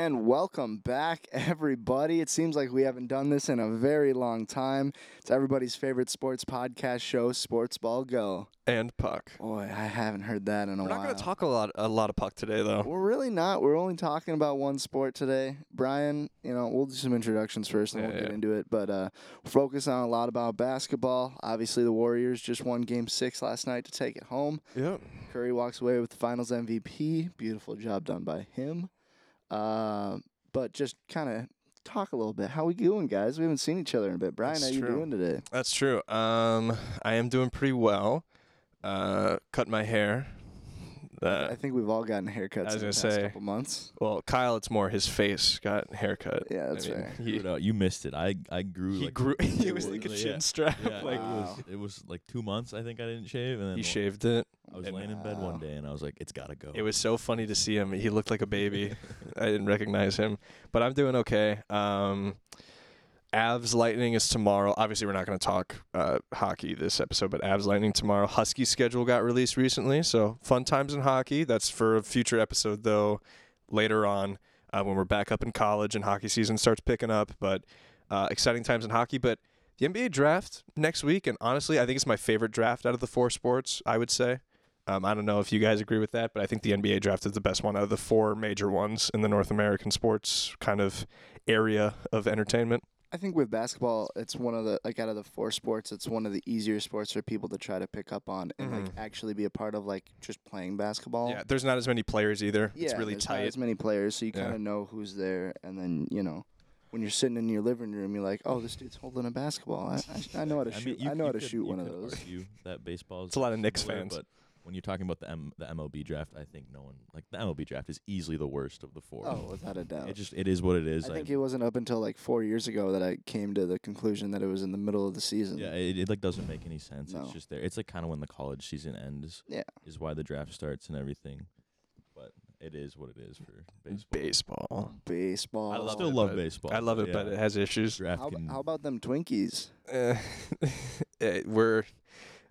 And welcome back, everybody. It seems like we haven't done this in a very long time. It's everybody's favorite sports podcast show, Sports Ball Go. and puck. Boy, I haven't heard that in a while. We're not going to talk a lot a lot of puck today though. We're really not. We're only talking about one sport today. Brian, you know, we'll do some introductions first and Yeah, we'll get into it. But uh, focus on a lot about basketball. Obviously, the Warriors just won game six last night to take it home. Yep. Curry walks away with the finals MVP. Beautiful job done by him. Uh, but just kind of talk a little bit. How we doing, guys? We haven't seen each other in a bit. Brian, That's how you doing today? That's true. Um I am doing pretty well. Uh cut my hair. Uh, I think we've all gotten haircuts I was in the gonna past say, couple months. well, Kyle it's more his face got haircut. Yeah, that's I mean, fair. He, Grew it. You missed it. I I grew. he like, grew he was like a yeah. chin strap. Yeah, like it was it was like two months. I think I didn't shave, and then he one- shaved it. I was and- laying in bed Wow. one day, and I was like, "It's gotta go." It was so funny to see him. He looked like a baby. I didn't recognize him, but I'm doing okay. Um, Avs Lightning is tomorrow. Obviously, we're not going to talk uh, hockey this episode, but Avs Lightning tomorrow. Husky schedule got released recently, so fun times in hockey. That's for a future episode, though, later on uh, when we're back up in college and hockey season starts picking up. But uh, exciting times in hockey. But the NBA draft next week, and honestly, I think it's my favorite draft out of the four sports. I would say. Um, I don't know if you guys agree with that, but I think the NBA draft is the best one out of the four major ones in the North American sports kind of area of entertainment. I think with basketball, it's one of the like out of the four sports, it's one of the easier sports for people to try to pick up on and like Mhm. actually be a part of like just playing basketball. Yeah, there's not as many players either. Yeah, it's really there's not tight. as many players, so you Yeah. kind of know who's there, and then you know. When you're sitting in your living room, you're like, "Oh, this dude's holding a basketball. I, I, I know how to I mean, shoot. you- I know how to could- shoot you one of those." Argue that baseball. It's a lot of Knicks fans. but when you're talking about the M, the MLB draft, I think no one like the MLB draft is easily the worst of the four. Oh, without a doubt. it just it is what it is. I think it wasn't up until like four years ago that I came to the conclusion that it was in the middle of the season. yeah, it, it like doesn't make any sense. No. It's just there. It's like kind of when the college season ends. Yeah. is why the draft starts and everything. But it is what it is for baseball. Baseball. Baseball. I love still it, love baseball. I love it, but yeah. it has issues. draft How, can how about them Twinkies? Eh, we're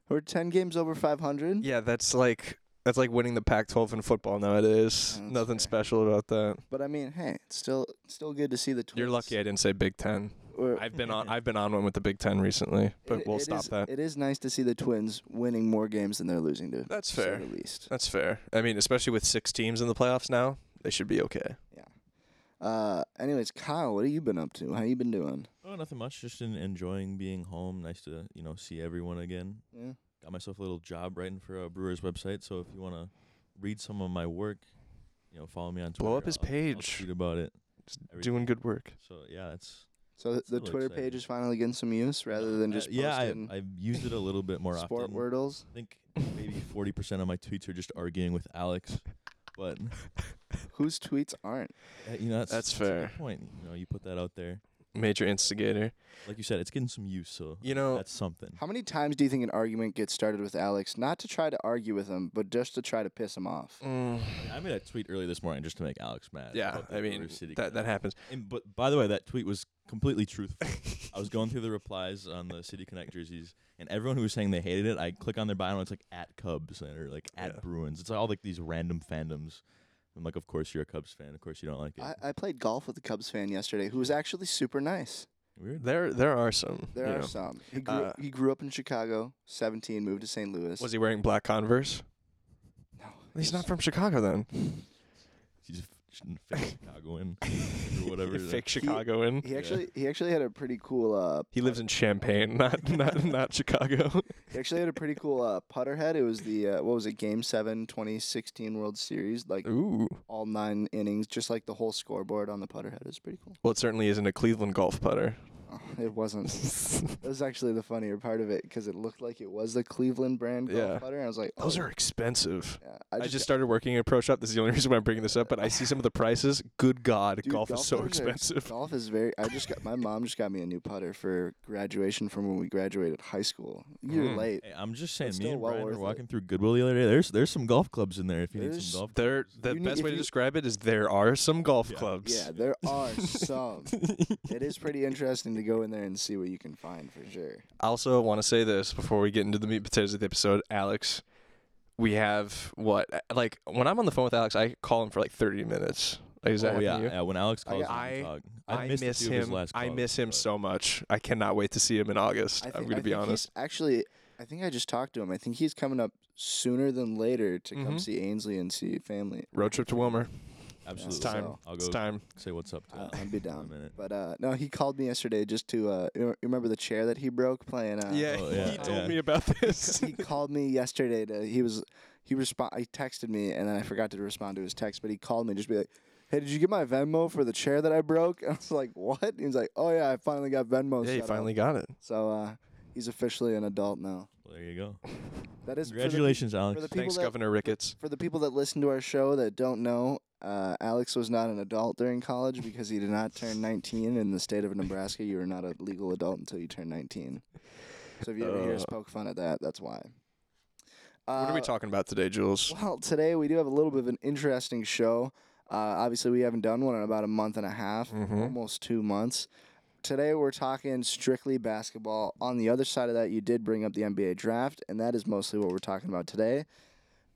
We're ten games over five hundred. yeah, that's like that's like winning the Pac-12 in football nowadays. That's Nothing fair. special about that. But I mean, hey, it's still still good to see the Twins. You're lucky I didn't say Big Ten. Or- I've been on I've been on one with the Big Ten recently, but it- we'll it stop is- that. It is nice to see the Twins winning more games than they're losing to. That's fair. At least. That's fair. I mean, especially with six teams in the playoffs now, they should be okay. Uh, anyways, Kyle, what have you been up to? How you been doing? Oh, nothing much. Just in, enjoying being home. Nice to you know see everyone again. Yeah. Got myself a little job writing for a Brewers website. So if you want to read some of my work, you know, follow me on Twitter. Blow up his I'll- I'll page. tweet about it. Just Everything. doing good work. So yeah, it's So the, the Twitter excited. page is finally getting some use rather than uh, just yeah. I, posting I've used it a little bit more sport often. wordles. I think maybe forty percent of my tweets are just arguing with Alex, but Whose tweets aren't? uh, you know that's, That's a fair. good point. You know, you put that out there. Major instigator. Like you said, it's getting some use. So You know, that's something. How many times do you think an argument gets started with Alex, not to try to argue with him, but just to try to piss him off? mm, I, mean, I made a tweet earlier this morning just to make Alex mad. yeah, I mean Brewers City that that happens. And, but by the way, that tweet was completely truthful. I was going through the replies on the City Connect jerseys, and everyone who was saying they hated it, I click on their bio and it's like at Cubs or like at Yeah. Bruins. It's all like these random fandoms. I'm like, of course you're a Cubs fan. Of course you don't like it. I, I played golf with a Cubs fan yesterday who was actually super nice. Weird. There there are some. There you are know. some. He grew, Uh, he grew up in Chicago, 17, moved to St. Louis. Was he wearing black Converse? No. He's not from Chicago then. He's just fake Chicagoan or whatever. You that- fake Chicagoan. He Yeah. actually he actually had a pretty cool uh He lives in Champaign, not not not Chicago. he actually had a pretty cool uh putter head. It was the uh, what was it game 7 2016 World Series like Ooh. all 9 innings just like the whole scoreboard on the putter head. It was pretty cool. Well, it certainly isn't a Cleveland golf putter. It wasn't. That was actually the funnier part of it because it looked like it was the Cleveland brand golf Yeah. putter. And I was like, Those oh, are expensive. Yeah, I just, started working at a pro shop. This is the only reason why I'm bringing this up. But I see some of the prices. Good God, Dude, golf, is so putters are ex- expensive. golf is very. I just got my mom just got me a new putter for graduation from when we graduated high school. You're Mm. late. Hey, I'm just saying, It's me still and well Brian were worth it. walking through Goodwill the other day. There's there's some golf clubs in there if you need There's- some golf. There, the You need- best if way to you- describe it is there are some golf Yeah. clubs. Yeah, there are some. it is pretty interesting to go in there and see what you can find for sure. I also want to say this before we get into the meat and potatoes of the episode, Alex. We have what like when I'm on the phone with Alex, I call him for like 30 minutes. Like, is that oh happening yeah, to you? yeah. When Alex calls, I- him to talk. I missed a miss few of his him. last I miss him but- so much. I cannot wait to see him in August. I I'm think- going I to be honest. Actually, I think I just talked to him. I think he's coming up sooner than later to come Mhm. see Ainsley and see family. Road trip to Wilmer. Absolutely. It's time. So- I'll It's time. say what's up to Uh, him I'll be in a down. minute. But uh, no, he called me yesterday just to uh, you remember the chair that he broke playing. Uh, yeah, Oh, yeah, he told yeah. me about this. he called me yesterday to he was he respond he texted me and then I forgot to respond to his text, but he called me just be like, "Hey, did you get my Venmo for the chair that I broke?" And I was like, "What?" He was like, "Oh yeah, I finally got Venmo." yeah, he set up." finally got it. So uh, he's officially an adult now. Well, there you go. That is for the- Congratulations, for Alex. the Thanks, that, Governor Ricketts. For the people that listen to our show that don't know, uh, Alex was not an adult during college because he did not turn 19. In the state of Nebraska, you are not a legal adult until you turn 19. So if you ever hear us Uh. poke fun at that, that's why. Uh, What are we talking about today, Jules? Well, today we do have a little bit of an interesting show. Uh, obviously, we haven't done one in about a month and a half, Mhm. almost two months. Today we're talking strictly basketball. On the other side of that, you did bring up the NBA draft, and that is mostly what we're talking about today.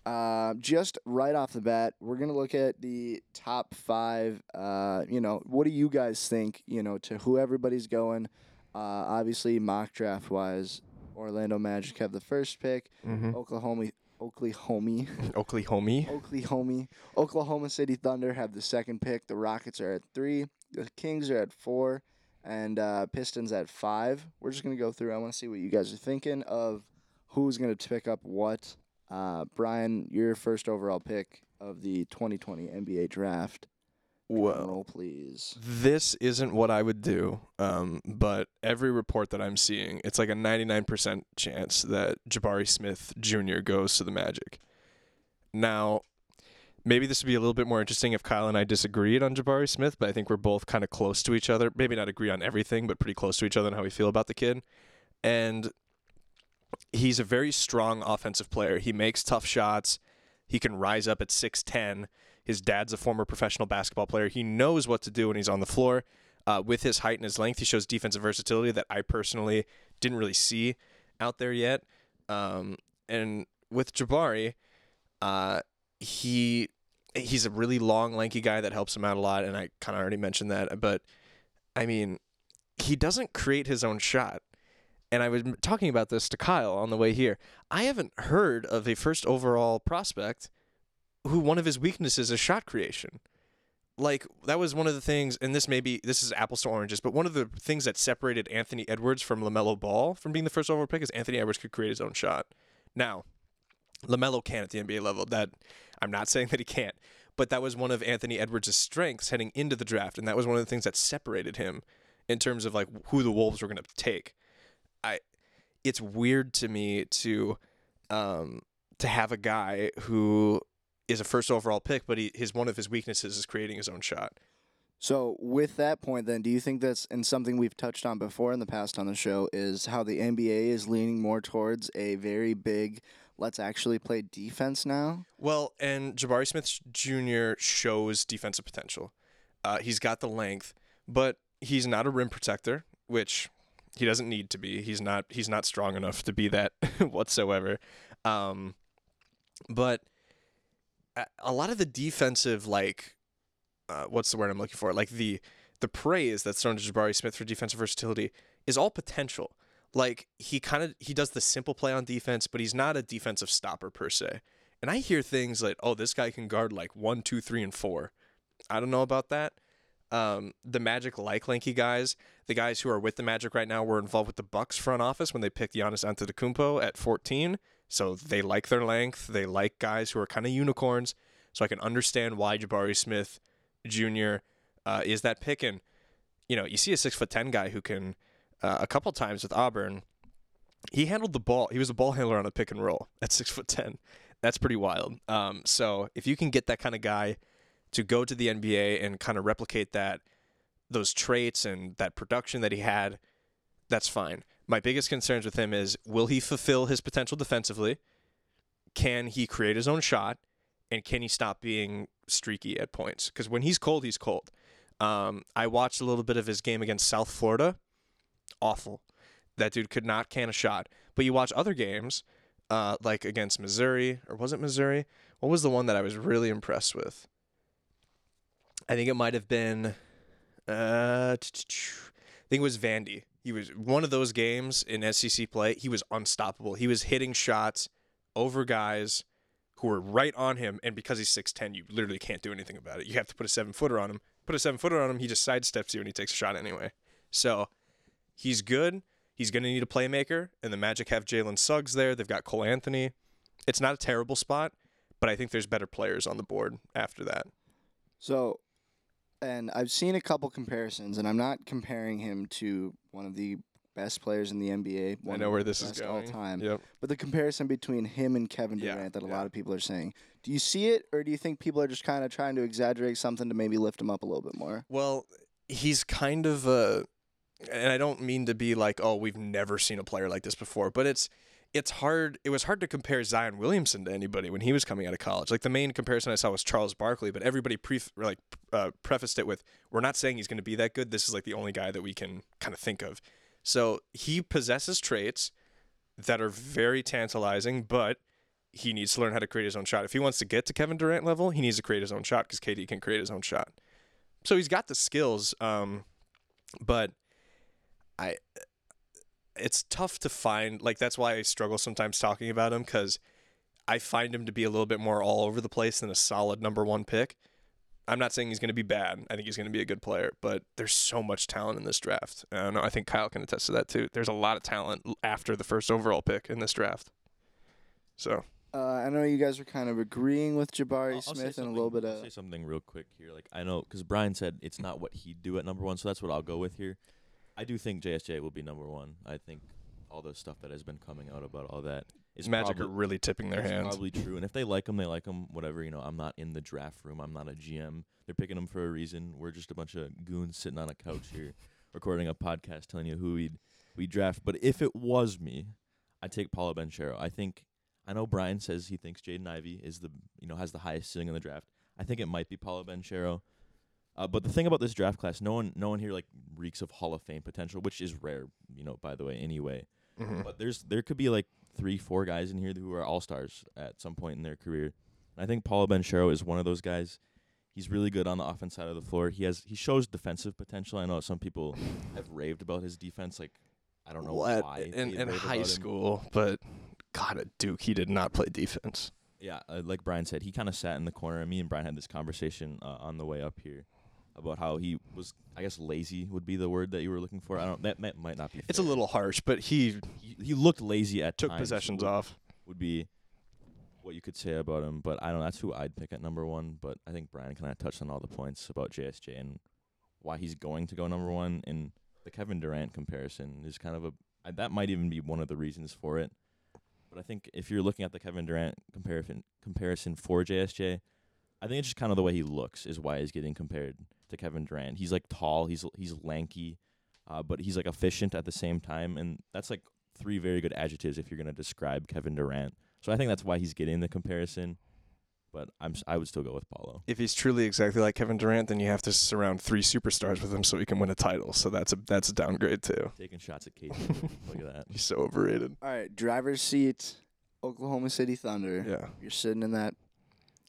Uh, just right off the bat, we're gonna look at the top five. Uh, you know, what do you guys think? You know, to who everybody's going. Uh, obviously, mock draft wise, Orlando Magic have the first pick. Mm-hmm. Oklahoma, Oklahoma, Oakley homie. Oklahoma, Oklahoma City Thunder have the second pick. The Rockets are at three. The Kings are at four, and uh, Pistons at five. We're just gonna go through. I want to see what you guys are thinking of who's gonna pick up what. Uh, Brian, your first overall pick of the 2020 NBA draft. Well, roll, please. this isn't what I would do, um, but every report that I'm seeing, it's like a 99% chance that Jabari Smith Jr. goes to the Magic. Now, maybe this would be a little bit more interesting if Kyle and I disagreed on Jabari Smith, but I think we're both kind of close to each other. Maybe not agree on everything, but pretty close to each other on how we feel about the kid. And he's a very strong offensive player. He makes tough shots. He can rise up at 6'10. His dad's a former professional basketball player. He knows what to do when he's on the floor. Uh, with his height and his length, he shows defensive versatility that I personally didn't really see out there yet. Um, and with Jabari, uh, he he's a really long, lanky guy that helps him out a lot, and I kind of already mentioned that. But I mean, he doesn't create his own shot. And I was talking about this to Kyle on the way here. I haven't heard of a first overall prospect who one of his weaknesses is shot creation. Like that was one of the things, and this may be this is apples to oranges, but one of the things that separated Anthony Edwards from Lamelo Ball from being the first overall pick is Anthony Edwards could create his own shot. Now, Lamelo can at the NBA level. That I'm not saying that he can't, but that was one of Anthony Edwards' strengths heading into the draft, and that was one of the things that separated him in terms of like who the Wolves were going to take. I, it's weird to me to, um, to have a guy who is a first overall pick, but he his one of his weaknesses is creating his own shot. So, with that point, then, do you think that's and something we've touched on before in the past on the show is how the NBA is leaning more towards a very big, let's actually play defense now? Well, and Jabari Smith Jr. shows defensive potential. Uh, he's got the length, but he's not a rim protector, which he doesn't need to be. He's not. He's not strong enough to be that whatsoever. Um, but a- a lot of the defensive, like, uh, what's the word I'm looking for? Like the the praise that's thrown to Jabari Smith for defensive versatility is all potential. Like he kind of he does the simple play on defense, but he's not a defensive stopper per se. And I hear things like, "Oh, this guy can guard like one, two, three, and four. I don't know about that. Um, the Magic like lanky guys, the guys who are with the Magic right now, were involved with the Bucks front office when they picked Giannis Antetokounmpo at 14. So they like their length. They like guys who are kind of unicorns. So I can understand why Jabari Smith Jr. Uh, is that pick. And you know, you see a six foot ten guy who can uh, a couple times with Auburn. He handled the ball. He was a ball handler on a pick and roll at six foot ten. That's pretty wild. Um, so if you can get that kind of guy to go to the NBA and kind of replicate that those traits and that production that he had, that's fine. My biggest concerns with him is will he fulfill his potential defensively? Can he create his own shot? And can he stop being streaky at points? Because when he's cold, he's cold. Um, I watched a little bit of his game against South Florida. Awful. That dude could not can a shot. But you watch other games, uh, like against Missouri, or was it Missouri? What was the one that I was really impressed with? I think it might have been, uh, I think it was Vandy. He was one of those games in SEC play. He was unstoppable. He was hitting shots over guys who were right on him, and because he's six ten, you literally can't do anything about it. You have to put a seven footer on him. Put a seven footer on him, he just sidesteps you and he takes a shot anyway. So he's good. He's going to need a playmaker, and the Magic have Jalen Suggs there. They've got Cole Anthony. It's not a terrible spot, but I think there's better players on the board after that. So, and I've seen a couple comparisons, and I'm not comparing him to one of the best players in the NBA. I know where this is going. all time. Yep. But the comparison between him and Kevin Yeah, Durant that a yeah. lot of people are saying, do you see it, or do you think people are just kind of trying to exaggerate something to maybe lift him up a little bit more? Well, he's kind of a, and I don't mean to be like, oh, we've never seen a player like this before, but it's it's hard. It was hard to compare Zion Williamson to anybody when he was coming out of college. Like the main comparison I saw was Charles Barkley, but everybody pre like uh, prefaced it with, "We're not saying he's going to be that good. This is like the only guy that we can kind of think of." So he possesses traits that are very tantalizing, but he needs to learn how to create his own shot. If he wants to get to Kevin Durant level, he needs to create his own shot because KD can create his own shot. So he's got the skills, um, but I it's tough to find. Like that's why I struggle sometimes talking about him because I find him to be a little bit more all over the place than a solid number one pick. I'm not saying he's going to be bad. I think he's going to be a good player, but there's so much talent in this draft. I don't know. I think Kyle can attest to that too. There's a lot of talent after the first overall pick in this draft. So Uh, I know you guys are kind of agreeing with Jabari I'll- I'll Smith and a little bit I'll of. say something real quick here. Like I know because Brian said it's not what he'd do at number one, so that's what I'll go with here. I do think JSJ will be number one. I think all the stuff that has been coming out about all that is Magic probably, are really tipping their hands. Probably true. And if they like him, they like him. Whatever. You know, I'm not in the draft room. I'm not a GM. They're picking him for a reason. We're just a bunch of goons sitting on a couch here, recording a podcast, telling you who we'd we draft. But if it was me, I'd take Paolo Banchero. I think. I know Brian says he thinks Jaden Ivey is the you know has the highest ceiling in the draft. I think it might be Paolo Banchero. Uh, but the thing about this draft class, no one no one here like reeks of Hall of Fame potential, which is rare, you know, by the way, anyway. Mhm. But there's there could be like three, four guys in here who are all stars at some point in their career. And I think Paolo Banchero is one of those guys. He's really good on the offense side of the floor. He has he shows defensive potential. I know some people have raved about his defense. Like I don't know Well, why in, in high about him. school, but God, at Duke, he did not play defense. Yeah, uh, like Brian said, he kind of sat in the corner. Me and Brian had this conversation uh, on the way up here about how he was. I guess lazy would be the word that you were looking for. I don't. That, that might not be. It's a little harsh, but he He, he looked lazy at took times, possessions would- off. Would be what you could say about him, but I don't. know. That's who I'd pick at number one. But I think Brian kind of touched on all the points about JSJ and why he's going to go number one. And the Kevin Durant comparison is kind of a that might even be one of the reasons for it. But I think if you're looking at the Kevin Durant comparison comparison for JSJ, I think it's just kind of the way he looks is why he's getting compared to Kevin Durant. He's like tall, he's he's lanky, uh, but he's like efficient at the same time, and that's like three very good adjectives if you're gonna describe Kevin Durant. So I think that's why he's getting the comparison. But I'm s- I would still go with Paolo. If he's truly exactly like Kevin Durant, then you have to surround three superstars with him so he can win a title. So that's a that's a downgrade too. Taking shots at KD. Look at that. He's so overrated. All right, driver's seat, Oklahoma City Thunder. Yeah. You're sitting in that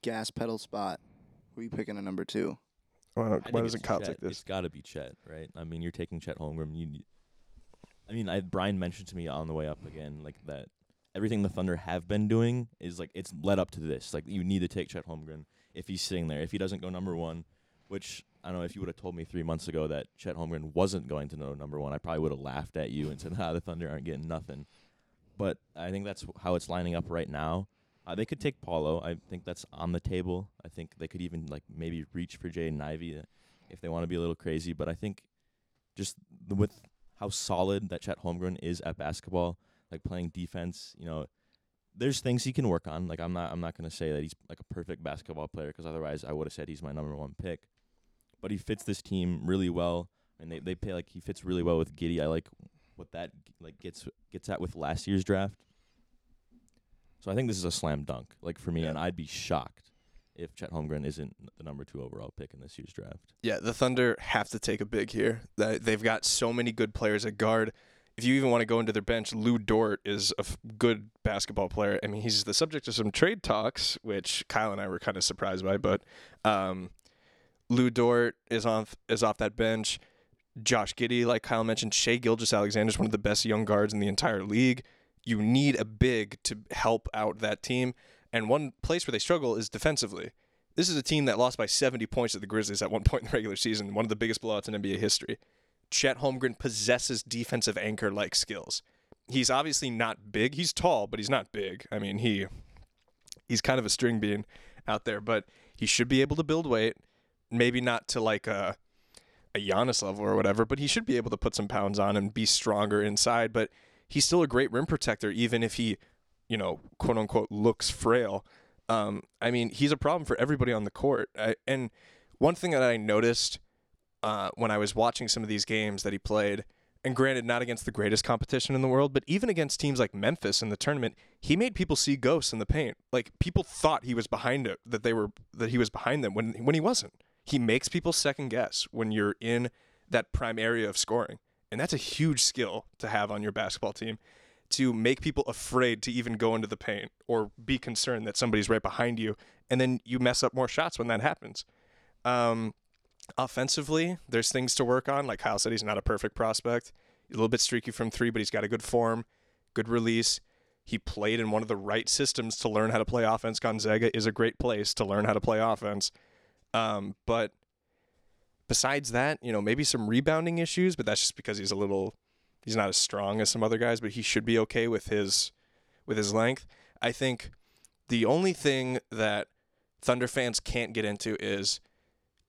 gas pedal spot. Who are you picking at number two? Why, why doesn't Chet. take this? It's got to be Chet, right? I mean, you're taking Chet Holmgren. You, I mean, I, Brian mentioned to me on the way up again, like that everything the Thunder have been doing is like it's led up to this. Like you need to take Chet Holmgren if he's sitting there. If he doesn't go number one, which I don't know if you would have told me three months ago that Chet Holmgren wasn't going to know number one, I probably would have laughed at you and said, "Ah, the Thunder aren't getting nothing." But I think that's how it's lining up right now. Uh, they could take Paolo. I think that's on the table. I think they could even like maybe reach for Jaden Ivey uh, if they want to be a little crazy. But I think just the, with how solid that Chet Holmgren is at basketball, like playing defense, you know, there's things he can work on. Like I'm not I'm not gonna say that he's like a perfect basketball player because otherwise I would have said he's my number one pick. But he fits this team really well, and they they play like he fits really well with Giddey. I like what that like gets gets at with last year's draft. So I think this is a slam dunk, like for me, Yeah. and I'd be shocked if Chet Holmgren isn't the number two overall pick in this year's draft. Yeah, the Thunder have to take a big here. They've got so many good players at guard. If you even want to go into their bench, Lu Dort is a f- good basketball player. I mean, he's the subject of some trade talks, which Kyle and I were kind of surprised by. But um, Lu Dort is on is off that bench. Josh Giddey, like Kyle mentioned, Shai Gilgeous-Alexander is one of the best young guards in the entire league. You need a big to help out that team. And one place where they struggle is defensively. This is a team that lost by 70 points to the Grizzlies at one point in the regular season, one of the biggest blowouts in NBA history. Chet Holmgren possesses defensive anchor like skills. He's obviously not big. He's tall, but he's not big. I mean, he he's kind of a string bean out there, but he should be able to build weight. Maybe not to like a a Giannis level or whatever, but he should be able to put some pounds on and be stronger inside. But he's still a great rim protector, even if he, you know, quote unquote, looks frail. Um, I mean, he's a problem for everybody on the court. I, and one thing that I noticed uh, when I was watching some of these games that he played, and granted, not against the greatest competition in the world, but even against teams like Memphis in the tournament, he made people see ghosts in the paint. Like people thought he was behind it, that they were that he was behind them when when he wasn't. He makes people second guess when you're in that prime area of scoring, and that's a huge skill to have on your basketball team to make people afraid to even go into the paint or be concerned that somebody's right behind you, and then you mess up more shots when that happens. Um, offensively, there's things to work on. Like Kyle said, he's not a perfect prospect. A little bit streaky from three, but he's got a good form, good release. He played in one of the right systems to learn how to play offense. Gonzaga is a great place to learn how to play offense. Um, but besides that, you know, maybe some rebounding issues, but that's just because he's a little he's not as strong as some other guys, but he should be okay with his with his length. I think the only thing that Thunder fans can't get into is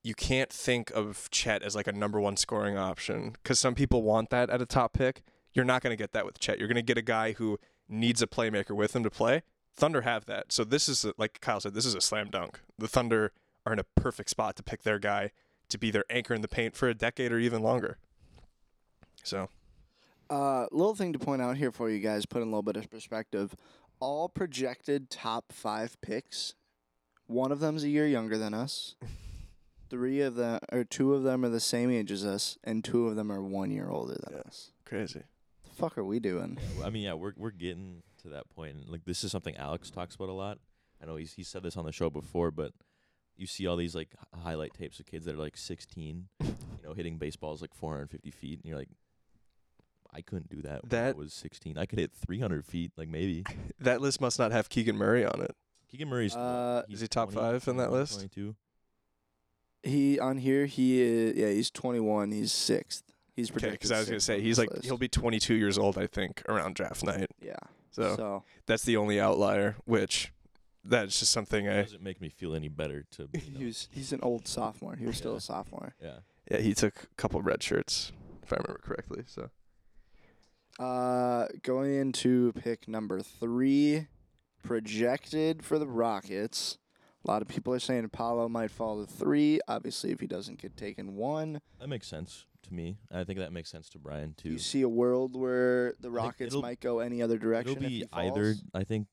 you can't think of Chet as like a number one scoring option because some people want that at a top pick. You're not going to get that with Chet. You're going to get a guy who needs a playmaker with him to play. Thunder have that. So this is, like Kyle said, this is a slam dunk. The Thunder are in a perfect spot to pick their guy to be their anchor in the paint for a decade or even longer. So, Uh, little thing to point out here for you guys, put in a little bit of perspective. All projected top five picks, one of them's a year younger than us. Three of them, or two of them, are the same age as us, and two of them are one year older than Yeah. us. crazy. The fuck are we doing? Yeah, well, I mean, yeah, we're we're getting to that point. and, Like this is something Alex talks about a lot. I know he's he said this on the show before, but you see all these like h- highlight tapes of kids that are like 16, you know, hitting baseballs like 450 feet, and you're like, I couldn't do that. when I That- was 16. I could hit 300 feet, like maybe. That list must not have Keegan Murray on it. Keegan Murray's Uh, he's Is he top 20, five in that 21, list? 22. He on here, he is, yeah, he's 21. He's sixth. He's Okay, projected. because I was gonna sixth say on he's this like list. he'll be 22 years old, I think, around draft night. yeah. So, so that's the only outlier, which that's just something It I. doesn't make me feel any better to. You know, he's he's an old sophomore. He was still Yeah. a sophomore. yeah. Yeah, he took a couple red shirts, if I remember correctly. So Uh, going into pick number three, projected for the Rockets. A lot of people are saying Apollo might fall to three. Obviously, if he doesn't get taken one, That makes sense to me. I think that makes sense to Brian too. you see a world where the Rockets might go any other direction? It'll if be he either. I think,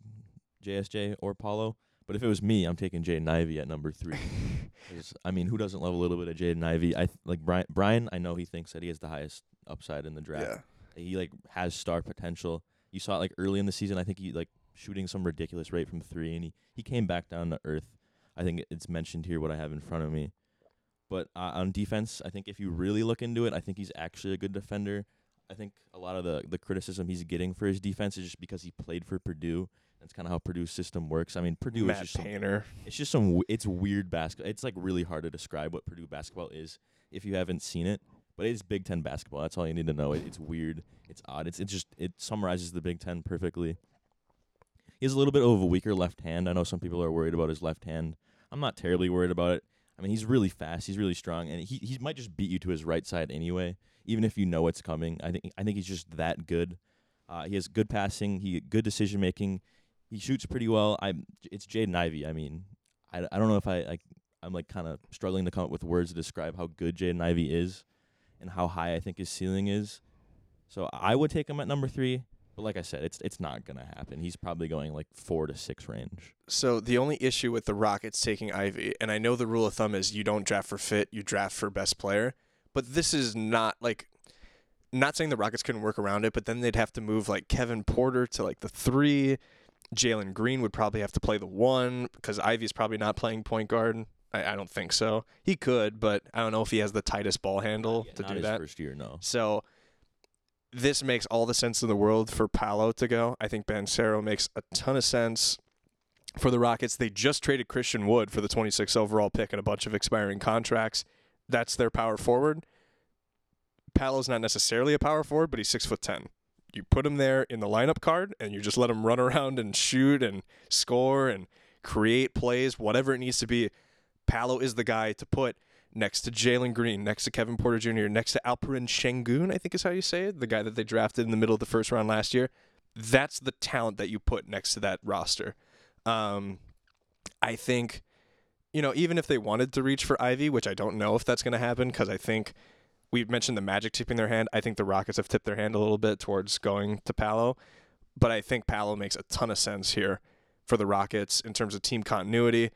JSJ or Paolo. But if it was me, I'm taking Jaden Ivey at number three. I mean, who doesn't love a little bit of Jaden Ivey? I th- like Brian. Brian, I know he thinks that he has the highest upside in the draft. yeah, He like has star potential. You saw it like early in the season. I think he like shooting some ridiculous rate from three, and he he came back down to earth. I think it's mentioned here what I have in front of me. But uh, on defense, I think if you really look into it, I think he's actually a good defender. I think a lot of the the criticism he's getting for his defense is just because he played for Purdue. That's kind of how Purdue's system works. I mean, Purdue is Matt just some, Painter. it's just some w- it's weird basketball. It's like really hard to describe what Purdue basketball is if you haven't seen it. But it's Big Ten basketball. That's all you need to know. It, it's weird. It's odd. It's it just it summarizes the Big Ten perfectly. He has a little bit of a weaker left hand. I know some people are worried about his left hand. I'm not terribly worried about it. I mean, he's really fast. He's really strong, and he he might just beat you to his right side anyway, even if you know it's coming. I think I think he's just that good. Uh, he has good passing. He good decision making. He shoots pretty well. I'm. it's Jaden Ivey. I mean, I, I don't know if I like I'm like kind of struggling to come up with words to describe how good Jaden Ivey is, and how high I think his ceiling is. So I would take him at number three. But like I said, it's it's not gonna happen. He's probably going like four to six range. So the only issue with the Rockets taking Ivey, and I know the rule of thumb is you don't draft for fit, you draft for best player, but this is not like not saying the Rockets couldn't work around it, but then they'd have to move like Kevin Porter to like the three. Jalen Green would probably have to play the one because Ivey's probably not playing point guard. I, I don't think so. He could, but I don't know if he has the tightest ball handle Yeah, to do that. first year, no. So this makes all the sense in the world for Paolo to go. I think Banchero makes a ton of sense for the Rockets. They just traded Christian Wood for the 26th overall pick and a bunch of expiring contracts. That's their power forward. Paolo's not necessarily a power forward, but he's six foot ten. You put him there in the lineup card, and you just let him run around and shoot and score and create plays, whatever it needs to be. Paolo is the guy to put next to Jalen Green, next to Kevin Porter Jr., next to Alperen Shengun, I think is how you say it, the guy that they drafted in the middle of the first round last year. That's the talent that you put next to that roster. Um, I think, you know, even if they wanted to reach for Ivey, which I don't know if that's going to happen, because I think we mentioned the Magic tipping their hand. I think the Rockets have tipped their hand a little bit towards going to Paolo, but I think Paolo makes a ton of sense here for the Rockets in terms of team continuity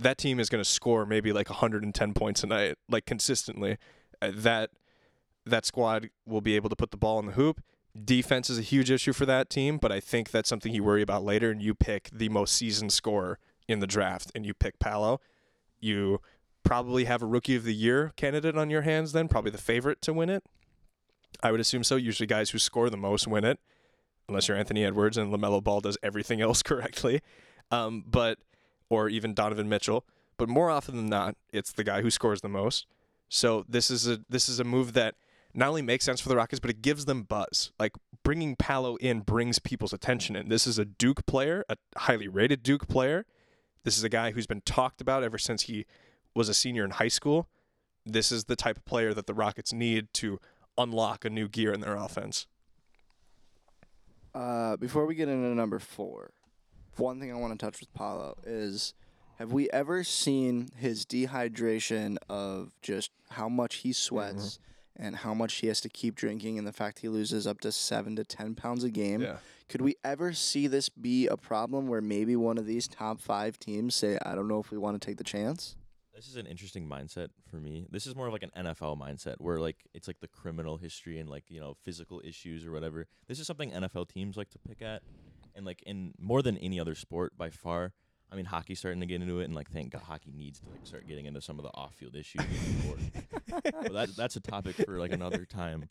that team is going to score maybe like 110 points a night, like consistently. Uh, that that squad will be able to put the ball in the hoop. Defense is a huge issue for that team, but I think that's something you worry about later. And you pick the most seasoned scorer in the draft, and you pick Paolo. You probably have a rookie of the year candidate on your hands. Then probably the favorite to win it. I would assume so. Usually, guys who score the most win it, unless you're Anthony Edwards and Lamelo Ball does everything else correctly. Um, but or even Donovan Mitchell, but more often than not, it's the guy who scores the most. So this is a this is a move that not only makes sense for the Rockets, but it gives them buzz. Like bringing Paolo in brings people's attention in. This is a Duke player, a highly rated Duke player. This is a guy who's been talked about ever since he was a senior in high school. This is the type of player that the Rockets need to unlock a new gear in their offense. Uh, before we get into number four, one thing I want to touch with Paolo is have we ever seen his dehydration of just how much he sweats and how much he has to keep drinking and the fact he loses up to seven to ten pounds a game? Yeah. Could we ever see this be a problem where maybe one of these top five teams say, I don't know if we want to take the chance? This is an interesting mindset for me. This is more of like an NFL mindset where like it's like the criminal history and like, you know, physical issues or whatever. This is something NFL teams like to pick at. And like in more than any other sport by far. I mean hockey's starting to get into it and like thank God hockey needs to like start getting into some of the off field issues in the sport. but that that's a topic for like another time.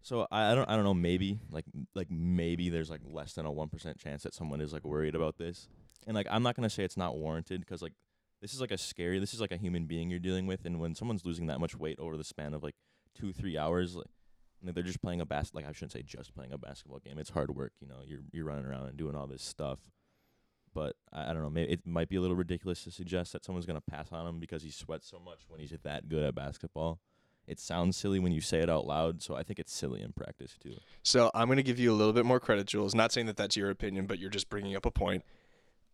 So I, I don't I don't know maybe like like maybe there's like less than a 1% chance that someone is like worried about this. And like I'm not going to say it's not warranted cuz like this is like a scary this is like a human being you're dealing with and when someone's losing that much weight over the span of like 2 3 hours like they're just playing a bas like I shouldn't say just playing a basketball game. It's hard work, you know. You're you're running around and doing all this stuff. But I, I don't know, maybe it might be a little ridiculous to suggest that someone's to pass on him because he sweats so much when he's that good at basketball. It sounds silly when you say it out loud, so I think it's silly in practice too. So I'm going to give you a little bit more credit, Jules. Not saying that that's your opinion, but you're just bringing up a point.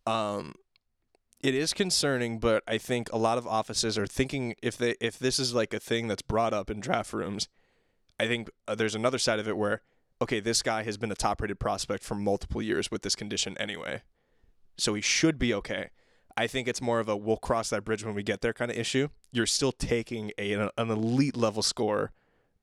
Um, it is concerning, but I think a lot of offices are thinking if they if this is like a thing that's brought up in draft rooms, I think uh, there's another side of it where okay, this guy has been a top-rated prospect for multiple years with this condition anyway, so he should be okay. I think it's more of a we'll cross that bridge when we get there kind of issue. You're still taking a, an elite level score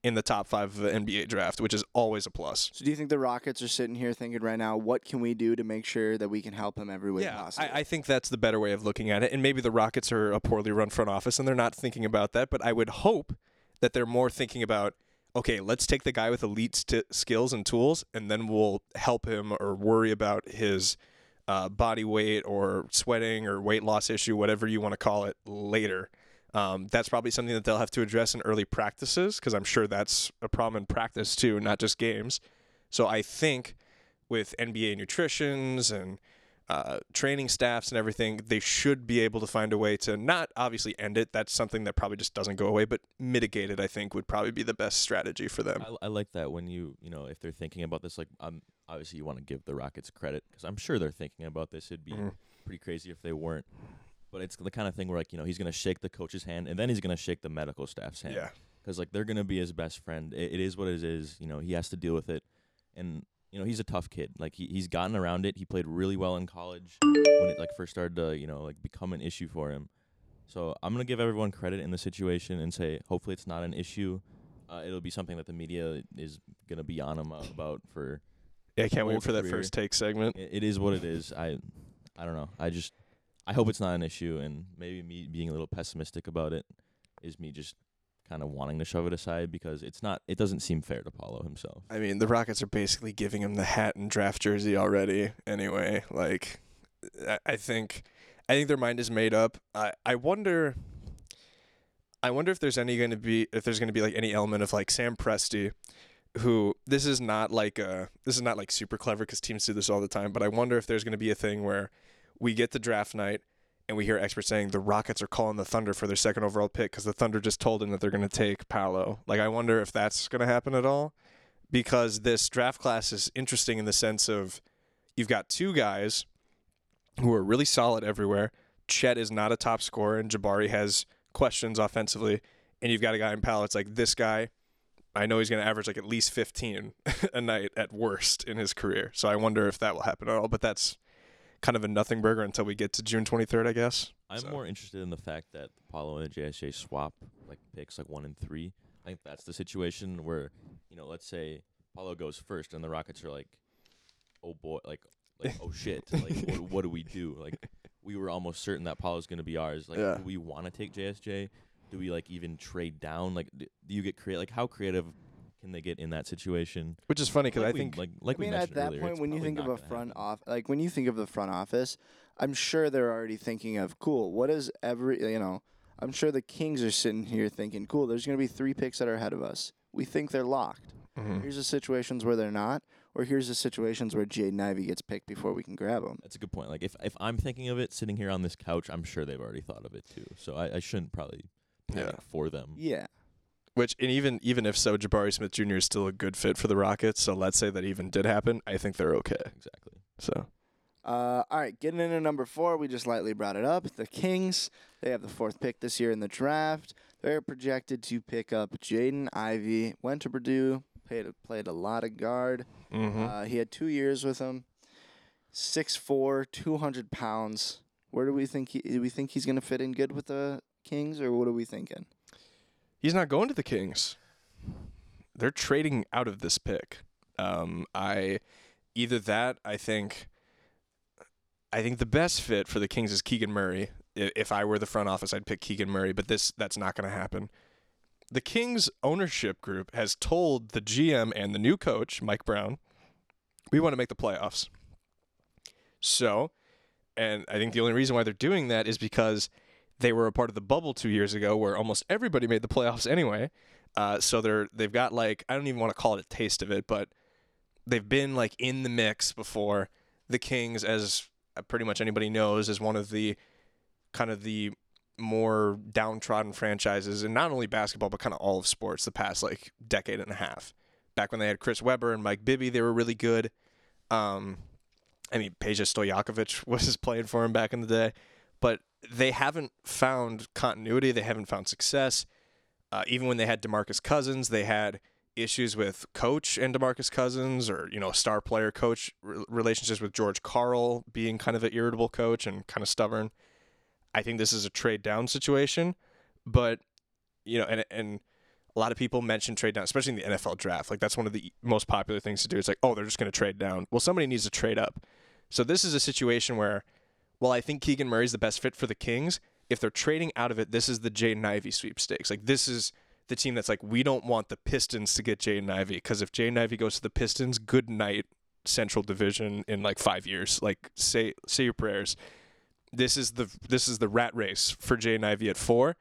in the top five of the NBA draft, which is always a plus. So do you think the Rockets are sitting here thinking right now, what can we do to make sure that we can help him every way yeah, possible? I, I think that's the better way of looking at it. And maybe the Rockets are a poorly run front office and they're not thinking about that. But I would hope that they're more thinking about, okay, let's take the guy with elite st- skills and tools, and then we'll help him or worry about his uh, body weight or sweating or weight loss issue, whatever you want to call it, later. Um, that's probably something that they'll have to address in early practices because I'm sure that's a problem in practice too, not just games. So I think with NBA nutritions and uh, training staffs and everything, they should be able to find a way to not obviously end it. That's something that probably just doesn't go away, but mitigate it. I think would probably be the best strategy for them. I, I like that when you you know if they're thinking about this, like um, obviously you want to give the Rockets credit because I'm sure they're thinking about this. It'd be Mhm. pretty crazy if they weren't. But it's the kind of thing where like you know he's gonna shake the coach's hand and then he's gonna shake the medical staff's hand. Yeah. because like they're gonna be his best friend. It, it is what it is. You know, he has to deal with it, and you know he's a tough kid. Like he he's gotten around it. He played really well in college when it like first started to you know like become an issue for him. So I'm gonna give everyone credit in the situation and say hopefully it's not an issue. Uh, it'll be something that the media is gonna be on him about for. Yeah, I can't wait for that first take segment. It, it is what it is. I I don't know. I just I hope it's not an issue, and maybe me being a little pessimistic about it is me just kind of wanting to shove it aside because it's not. It doesn't seem fair to Paolo himself. I mean, the Rockets are basically giving him the hat and draft jersey already. Anyway, like, I, I think, I think their mind is made up. I, I wonder. I wonder if there's any going to be if there's going to be like any element of like Sam Presti, who this is not like uh this is not like super clever because teams do this all the time. But I wonder if there's going to be a thing where we get to draft night and we hear experts saying the Rockets are calling the Thunder for their second overall pick because the Thunder just told them that they're going to take Paolo. Like, I wonder if that's going to happen at all because this draft class is interesting in the sense of you've got two guys who are really solid everywhere. Chet is not a top scorer, and Jabari has questions offensively. And you've got a guy in Paolo. It's like this guy. I know he's going to average like at least 15 a night at worst in his career. So I wonder if that will happen at all. But that's kind of a nothing burger until we get to June 23rd, I guess. I'm So- more interested in the fact that Paolo and the JSJ swap like picks like one and three. I think that's the situation where you know, let's say Paolo goes first and the Rockets are like, oh boy, like like oh shit, like what, what do we do? Like we were almost certain that Paolo's going to be ours. Like, Yeah. do we want to take JSJ? Do we like even trade down? Like, do you get create? Like, how creative can they get in that situation? Which is funny because like I we- think like like I we mean, at mentioned that earlier, point, when you think of a front happen. off, like when you think of the front office, I'm sure they're already thinking of cool. What is every you know? I'm sure the Kings are sitting here thinking, cool. There's going to be three picks that are ahead of us. We think they're locked. Mhm. Here's the situations where they're not, or here's the situations where Jaden Ivey gets picked before we can grab him. That's a good point. Like if if I'm thinking of it sitting here on this couch, I'm sure they've already thought of it too. So I, I shouldn't probably panic Yeah. for them. Yeah. Which and even even if so, Jabari Smith Jr. is still a good fit for the Rockets. So let's say that even did happen, I think they're okay. Exactly. So Uh, all right, getting into number four, we just lightly brought it up. The Kings, they have the fourth pick this year in the draft. They're projected to pick up Jaden Ivey. Went to Purdue, played played a lot of guard. mhm. Uh, he had two years with him. 6'4", 200 pounds. Where do we think he? Do we think he's gonna fit in good with the Kings, or what are we thinking? He's not going to the Kings. They're trading out of this pick. Um, I either that I think. I think the best fit for the Kings is Keegan Murray. If I were the front office, I'd pick Keegan Murray, but this that's not going to happen. The Kings ownership group has told the GM and the new coach, Mike Brown, we want to make the playoffs. So, and I think the only reason why they're doing that is because they were a part of the bubble two years ago, where almost everybody made the playoffs anyway. Uh, so they're they've got like I don't even want to call it a taste of it, but they've been like in the mix before. The Kings, as pretty much anybody knows, is one of the kind of the more downtrodden franchises in not only basketball but kind of all of sports the past like decade and a half. Back when they had Chris Webber and Mike Bibby, they were really good. Um, I mean, Peja Stojakovic was playing for him back in the day, but they haven't found continuity. They haven't found success. Uh, even when they had Demarcus Cousins, they had issues with coach and Demarcus Cousins, or you know, star player coach re- relationships with George Karl being kind of an irritable coach and kind of stubborn. I think this is a trade down situation, but you know, and and a lot of people mention trade down, especially in the NFL draft. Like that's one of the most popular things to do. It's like, oh, they're just going to trade down. Well, somebody needs to trade up. So this is a situation where, well, I think Keegan Murray's the best fit for the Kings. If they're trading out of it, this is the Jaden Ivey sweepstakes. Like this is the team that's like, we don't want the Pistons to get Jaden Ivey because if Jaden Ivey goes to the Pistons, good night Central Division in like five years. Like say say your prayers. This is the this is the rat race for Jaden Ivey at four.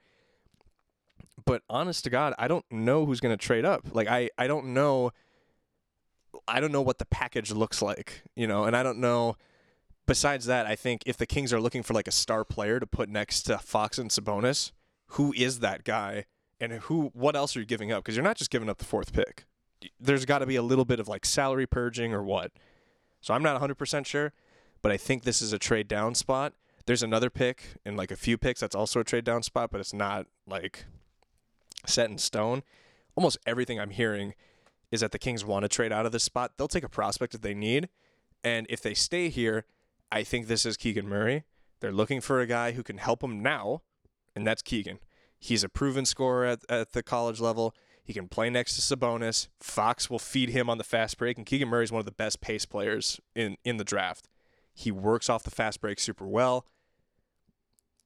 But honest to God, I don't know who's to trade up. Like I I don't know. I don't know what the package looks like, you know, and I don't know. Besides that, I think if the Kings are looking for like a star player to put next to Fox and Sabonis, who is that guy, and who? What else are you giving up? Because you're not just giving up the fourth pick. There's got to be a little bit of like salary purging or what. So I'm not 100% sure, but I think this is a trade down spot. There's another pick and like a few picks that's also a trade down spot, but it's not like set in stone. Almost everything I'm hearing is that the Kings want to trade out of this spot. They'll take a prospect if they need. And if they stay here, I think this is Keegan Murray. They're looking for a guy who can help them now, and that's Keegan. He's a proven scorer at, at the college level. He can play next to Sabonis. Fox will feed him on the fast break, and Keegan Murray is one of the best pace players in, in the draft. He works off the fast break super well.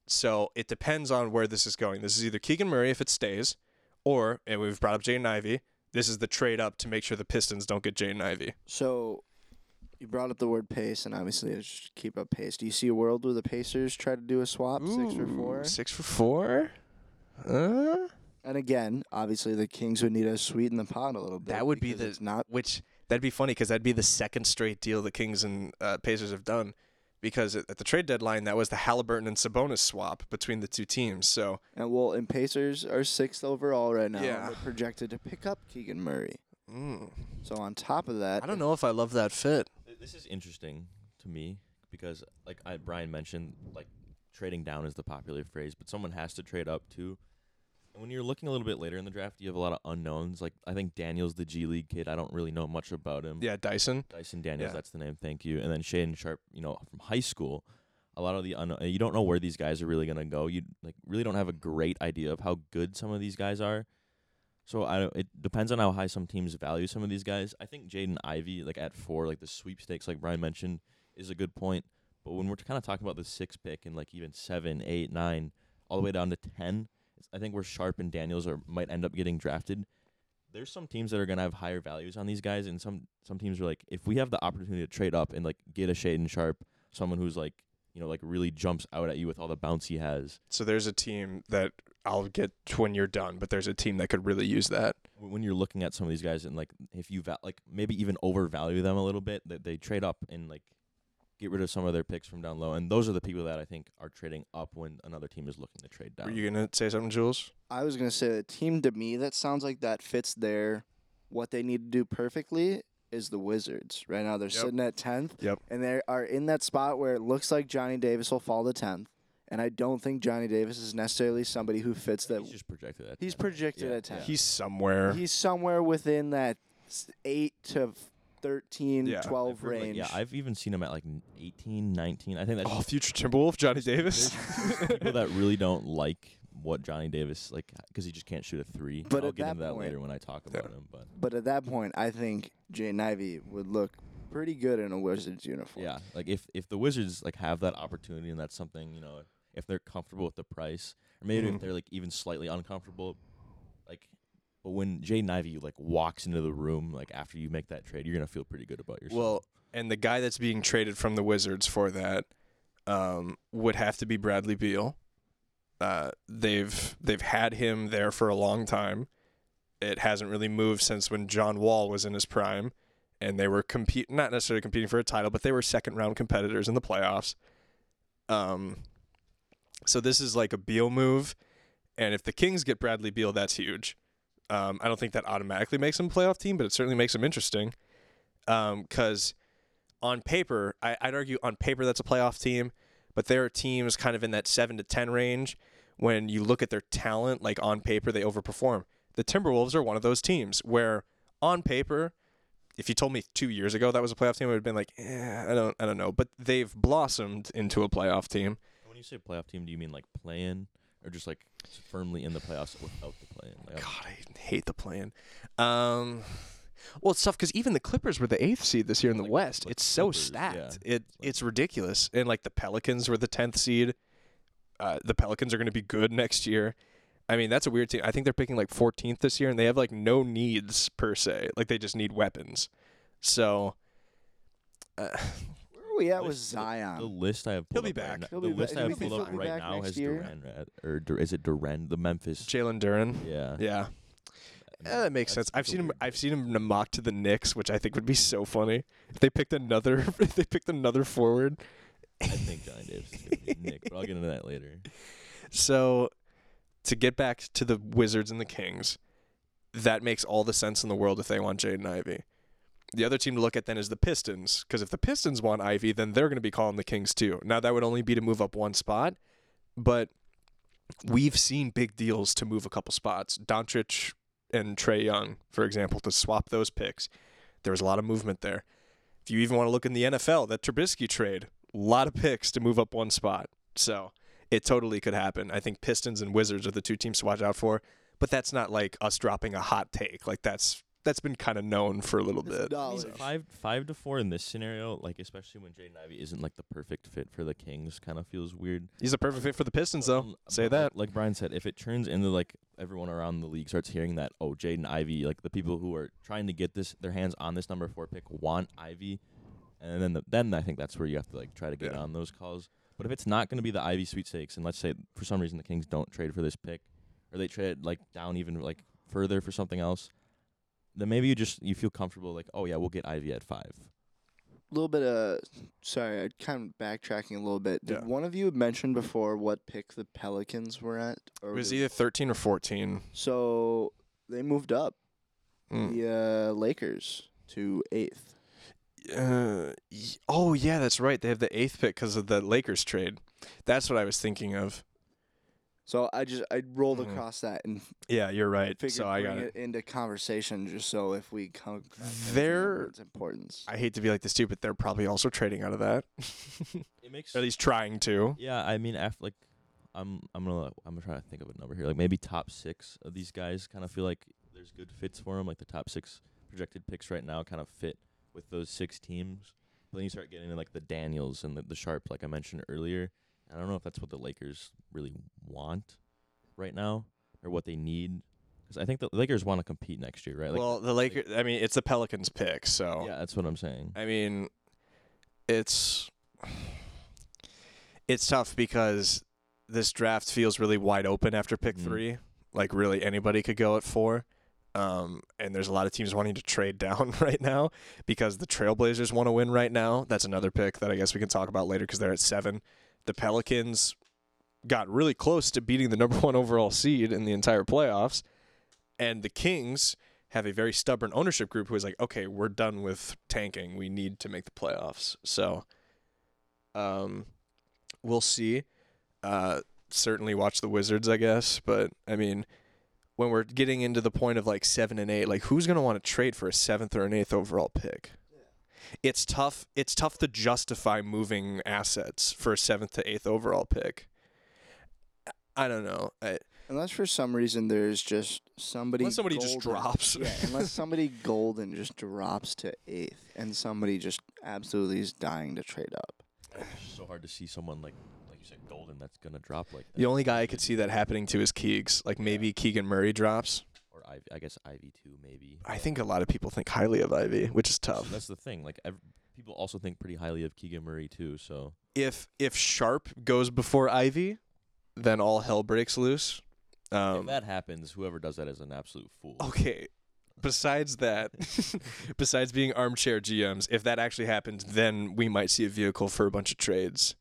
So it depends on where this is going. This is either Keegan Murray if it stays, or and we've brought up Jaden Ivey. This is the trade up to make sure the Pistons don't get Jaden Ivey. So you brought up the word pace, and obviously it's just keep up pace. Do you see a world where the Pacers try to do a swap, six for Ooh, four? Six for four. Uh, And again, obviously the Kings would need to sweeten the pot a little bit. That would be because the- it's not which that'd be funny because that'd be the second straight deal the Kings and uh, Pacers have done. Because at at the trade deadline, that was the Halliburton and Sabonis swap between the two teams. So and well, and Pacers are sixth overall right now. Yeah. They're projected to pick up Keegan Murray. mm, So on top of that, I don't know if I love that fit. Th- This is interesting to me because, like I, Brian mentioned, like trading down is the popular phrase, but someone has to trade up too. And when you're looking a little bit later in the draft, you have a lot of unknowns. Like I think Daniel's the G League kid. I don't really know much about him. Yeah, Dyson. Dyson Daniels, Yeah. that's the name. Thank you. And then Shaedon Sharpe, you know, from high school. A lot of the unknown, you don't know where these guys are really gonna go. You like really don't have a great idea of how good some of these guys are. So I don't, it depends on how high some teams value some of these guys. I think Jaden Ivey, like at four, like the sweepstakes, like Brian mentioned, is a good point. But when we're kind of talking about the six pick and like even seven, eight, nine, all the way down to ten, I think where Sharpe and Daniels are might end up getting drafted. There's some teams that are gonna have higher values on these guys, and some some teams are like, if we have the opportunity to trade up and like get a Shaedon Sharpe, someone who's like, you know, like really jumps out at you with all the bounce he has. So there's a team that I'll get to when you're done, but there's a team that could really use that. when when you're looking at some of these guys and like if you va- like maybe even overvalue them a little bit that they trade up and like get rid of some of their picks from down low and those are the people that I think are trading up when another team is looking to trade down. Were you gonna say something, Jules? I was gonna say the team to me that sounds like that fits their what they need to do perfectly is the Wizards. Right now they're Yep. sitting at tenth. Yep. And they are in that spot where it looks like Johnny Davis will fall to tenth. And I don't think Johnny Davis is necessarily somebody who fits that He's just projected at he's 10. projected Yeah, at ten. He's somewhere. He's somewhere within that eight to f- 13, Yeah. 12 I've like- range. yeah, I've even seen him at like n- 18, 19. I think that's oh, future Timberwolf, Johnny Davis. people that really don't like what Johnny Davis like because he just can't shoot a three. But I'll at get that into that point- later when I talk Yeah. about him. But but at that point, I think Jaden Ivey would look pretty good in a Wizards uniform. Yeah, like if if the Wizards like have that opportunity and that's something you know, if they're comfortable with the price, or maybe Mhm. if they're like even slightly uncomfortable, like, but when Jaden Ivey like walks into the room like after you make that trade, you're gonna feel pretty good about yourself. Well, and the guy that's being traded from the Wizards for that um, would have to be Bradley Beal. Uh, they've they've had him there for a long time. It hasn't really moved since when John Wall was in his prime, and they were compete not necessarily competing for a title, but they were second round competitors in the playoffs. Um, so this is like a Beal move, and if the Kings get Bradley Beal, that's huge. Um, I don't think that automatically makes them a playoff team, but it certainly makes them interesting. Because on paper, I, I'd argue on paper that's a playoff team, but there are teams kind of in that seven to ten range. When you look at their talent, like on paper, they overperform. The Timberwolves are one of those teams where, on paper, if you told me two years ago that was a playoff team, I would have been like, eh, I don't, I don't know. But they've blossomed into a playoff team. When you say playoff team, do you mean like playing or just like firmly in the playoffs without the play-in? Like, God, I hate the plan. Um, well, it's tough because even the Clippers were the eighth seed this year in the Like- West. like it's so Clippers, stacked. yeah. It it's ridiculous. And like the Pelicans were the tenth seed. Uh, the Pelicans are going to be good next year. I mean, that's a weird team. I think they're picking like 14th this year, and they have like no needs per se. Like they just need weapons. So, uh, Where are we at with list- the- Zion? The list I have He'll be up right back. now- He'll the be list back. I have He'll be pulled up back right now next has year. Duren at, uh, or Dur- is it Duren? The Memphis. Jalen Duren. yeah. Yeah. Yeah, eh, that makes That's- sense. I've that's a seen him. I've seen him mocked to the Knicks, which I think would be so funny if they picked another. If they picked another forward. I think Johnny Davis is gonna be Knick, but I'll get into that later. So, to get back to the Wizards and the Kings, that makes all the sense in the world if they want Jaden Ivey. The other team to look at then is the Pistons, because if the Pistons want Ivey, then they're going to be calling the Kings too. Now that would only be to move up one spot, but we've seen big deals to move a couple spots. Doncic and Trae Young, for example, to swap those picks. There was a lot of movement there. If you even want to look in the NFL, that Trubisky trade, a lot of picks to move up one spot. So it totally could happen. I think Pistons and Wizards are the two teams to watch out for, but that's not like us dropping a hot take. Like that's that's been kind of known for a little It's bit. knowledge. so. Five five to four in this scenario, like especially when Jaden Ivey isn't like the perfect fit for the Kings, kind of feels weird. He's a perfect fit for the Pistons, though. Um, Say that. Like, like Brian said, if it turns into like everyone around the league starts hearing that, oh, Jaden Ivey, like the people who are trying to get this their hands on this number four pick want Ivey, and then the, then I think that's where you have to like try to get Yeah. on those calls. But if it's not going to be the Ivey sweepstakes, and let's say for some reason the Kings don't trade for this pick, or they trade like down even like further for something else, then maybe you just you feel comfortable like, oh yeah, we'll get Ivey at five. A little bit of sorry, I kind of backtracking a little bit. Did Yeah. one of you mention before what pick the Pelicans were at? Or It was did- either 13 or 14. so they moved up Mm. the uh, Lakers to eighth. Uh, y- oh yeah, that's right. They have the eighth pick because of the Lakers trade. That's what I was thinking of. So I just I rolled Mhm. across that and Yeah, you're right. So I got it into conversation just so if we come There- its importance. I hate to be like this dude, but they're probably also trading out of that. It makes At least trying to. Yeah, I mean, after like, I'm I'm gonna I'm gonna try to think of a number here. Like maybe top six of these guys kind of feel like there's good fits for them. Like the top six projected picks right now kind of fit with those six teams. But then you start getting into like the Daniels and the, the Sharpe, like I mentioned earlier. I don't know if that's what the Lakers really want right now or what they need. Because I think the Lakers want to compete next year, right? Like, well, the Lakers. I mean, it's the Pelicans pick, so yeah, that's what I'm saying. I mean, it's it's tough because this draft feels really wide open after pick Mhm. three. Like really anybody could go at four. Um, and there's a lot of teams wanting to trade down right now because the Trailblazers want to win right now. That's another pick that I guess we can talk about later because they're at seven. The Pelicans got really close to beating the number one overall seed in the entire playoffs, and the Kings have a very stubborn ownership group who is like, okay, we're done with tanking. We need to make the playoffs. So, um, we'll see. Uh, certainly watch the Wizards, I guess. But I mean, when we're getting into the point of like seven and eight, like who's gonna want to trade for a seventh or an eighth overall pick? It's tough. It's tough to justify moving assets for a seventh to eighth overall pick. I don't know. I, Unless for some reason there's just somebody Unless somebody just golden- drops. yeah, unless somebody golden just drops to eighth and somebody just absolutely is dying to trade up. It's so hard to see someone like like you said, Golden that's gonna drop like that. the only guy I could see that happening to is Keegs. Like maybe Keegan Murray drops. Or Ivey, I guess Ivey too, maybe. I think a lot of people think highly of Ivey, which is So tough. that's the thing. Like ev- people also think pretty highly of Keegan Murray too. So If if Sharpe goes before Ivey, then all hell breaks loose. if Um, that happens, whoever does that is an absolute fool. okay. Besides that, besides being armchair GMs, if that actually happens, then we might see a vehicle for a bunch of trades.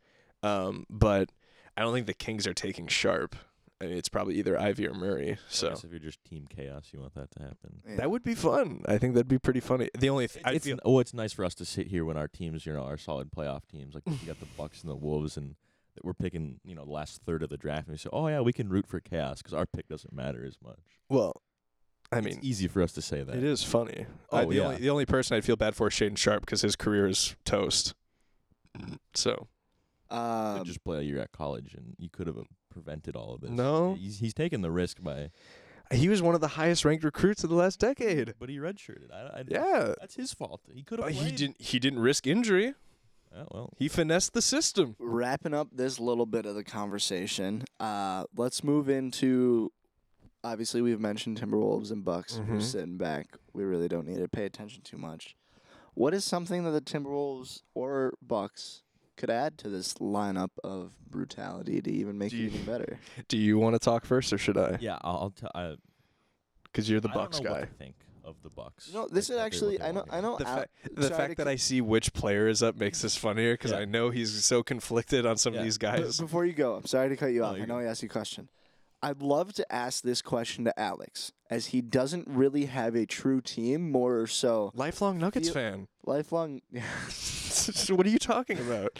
Um, but I don't think the Kings are taking Sharpe. I mean, it's probably either Ivey or Murray. So if you're just team chaos, you want that to happen. Yeah. that would be fun. I think that'd be pretty funny. The only th- it's feel oh, it's nice for us to sit here when our teams, you know, are solid playoff teams. Like we got the Bucks and the Wolves, and that we're picking, you know, the last third of the draft, and we say, oh yeah, we can root for chaos because our pick doesn't matter as much. well, I mean, it's easy for us to say that. It is funny. I, Oh, the yeah. only the only person I'd feel bad for is Shane Sharpe because his career is toast. So Could Um, just play a year at college, and you could have prevented all of this. No. he's he's taking the risk by, he was one of the highest ranked recruits of the last decade. but he redshirted. I, I, Yeah, that's his fault. He could have. Uh, he didn't. He didn't risk injury. Oh, well, He finessed the system. wrapping up this little bit of the conversation, uh, let's move into. Obviously, we've mentioned Timberwolves and Bucks. We're Mhm. sitting back. We really don't need to pay attention too much. What is something that the Timberwolves or Bucks could add to this lineup of brutality to even make Do it even better? Do you want to talk first, or should I? yeah. I'll, I'll tell. I, Because you're the I don't Bucks know what guy. to think of the Bucks. No, this like, is actually. I know. I know. The, Al- fa- the sorry fact to that cut- I see which player is up makes this funnier because Yeah. I know he's so conflicted on some Yeah. of these But guys. before you go, I'm sorry to cut you No, off. I you're know. I asked you a question. I'd love to ask this question to Alex, as he doesn't really have a true team, more or so Lifelong Nuggets Feel- fan. lifelong. what are you talking about?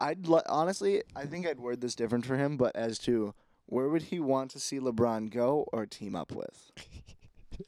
I'd li- honestly, I think I'd word this different for him, but as to where would he want to see LeBron go or team up with?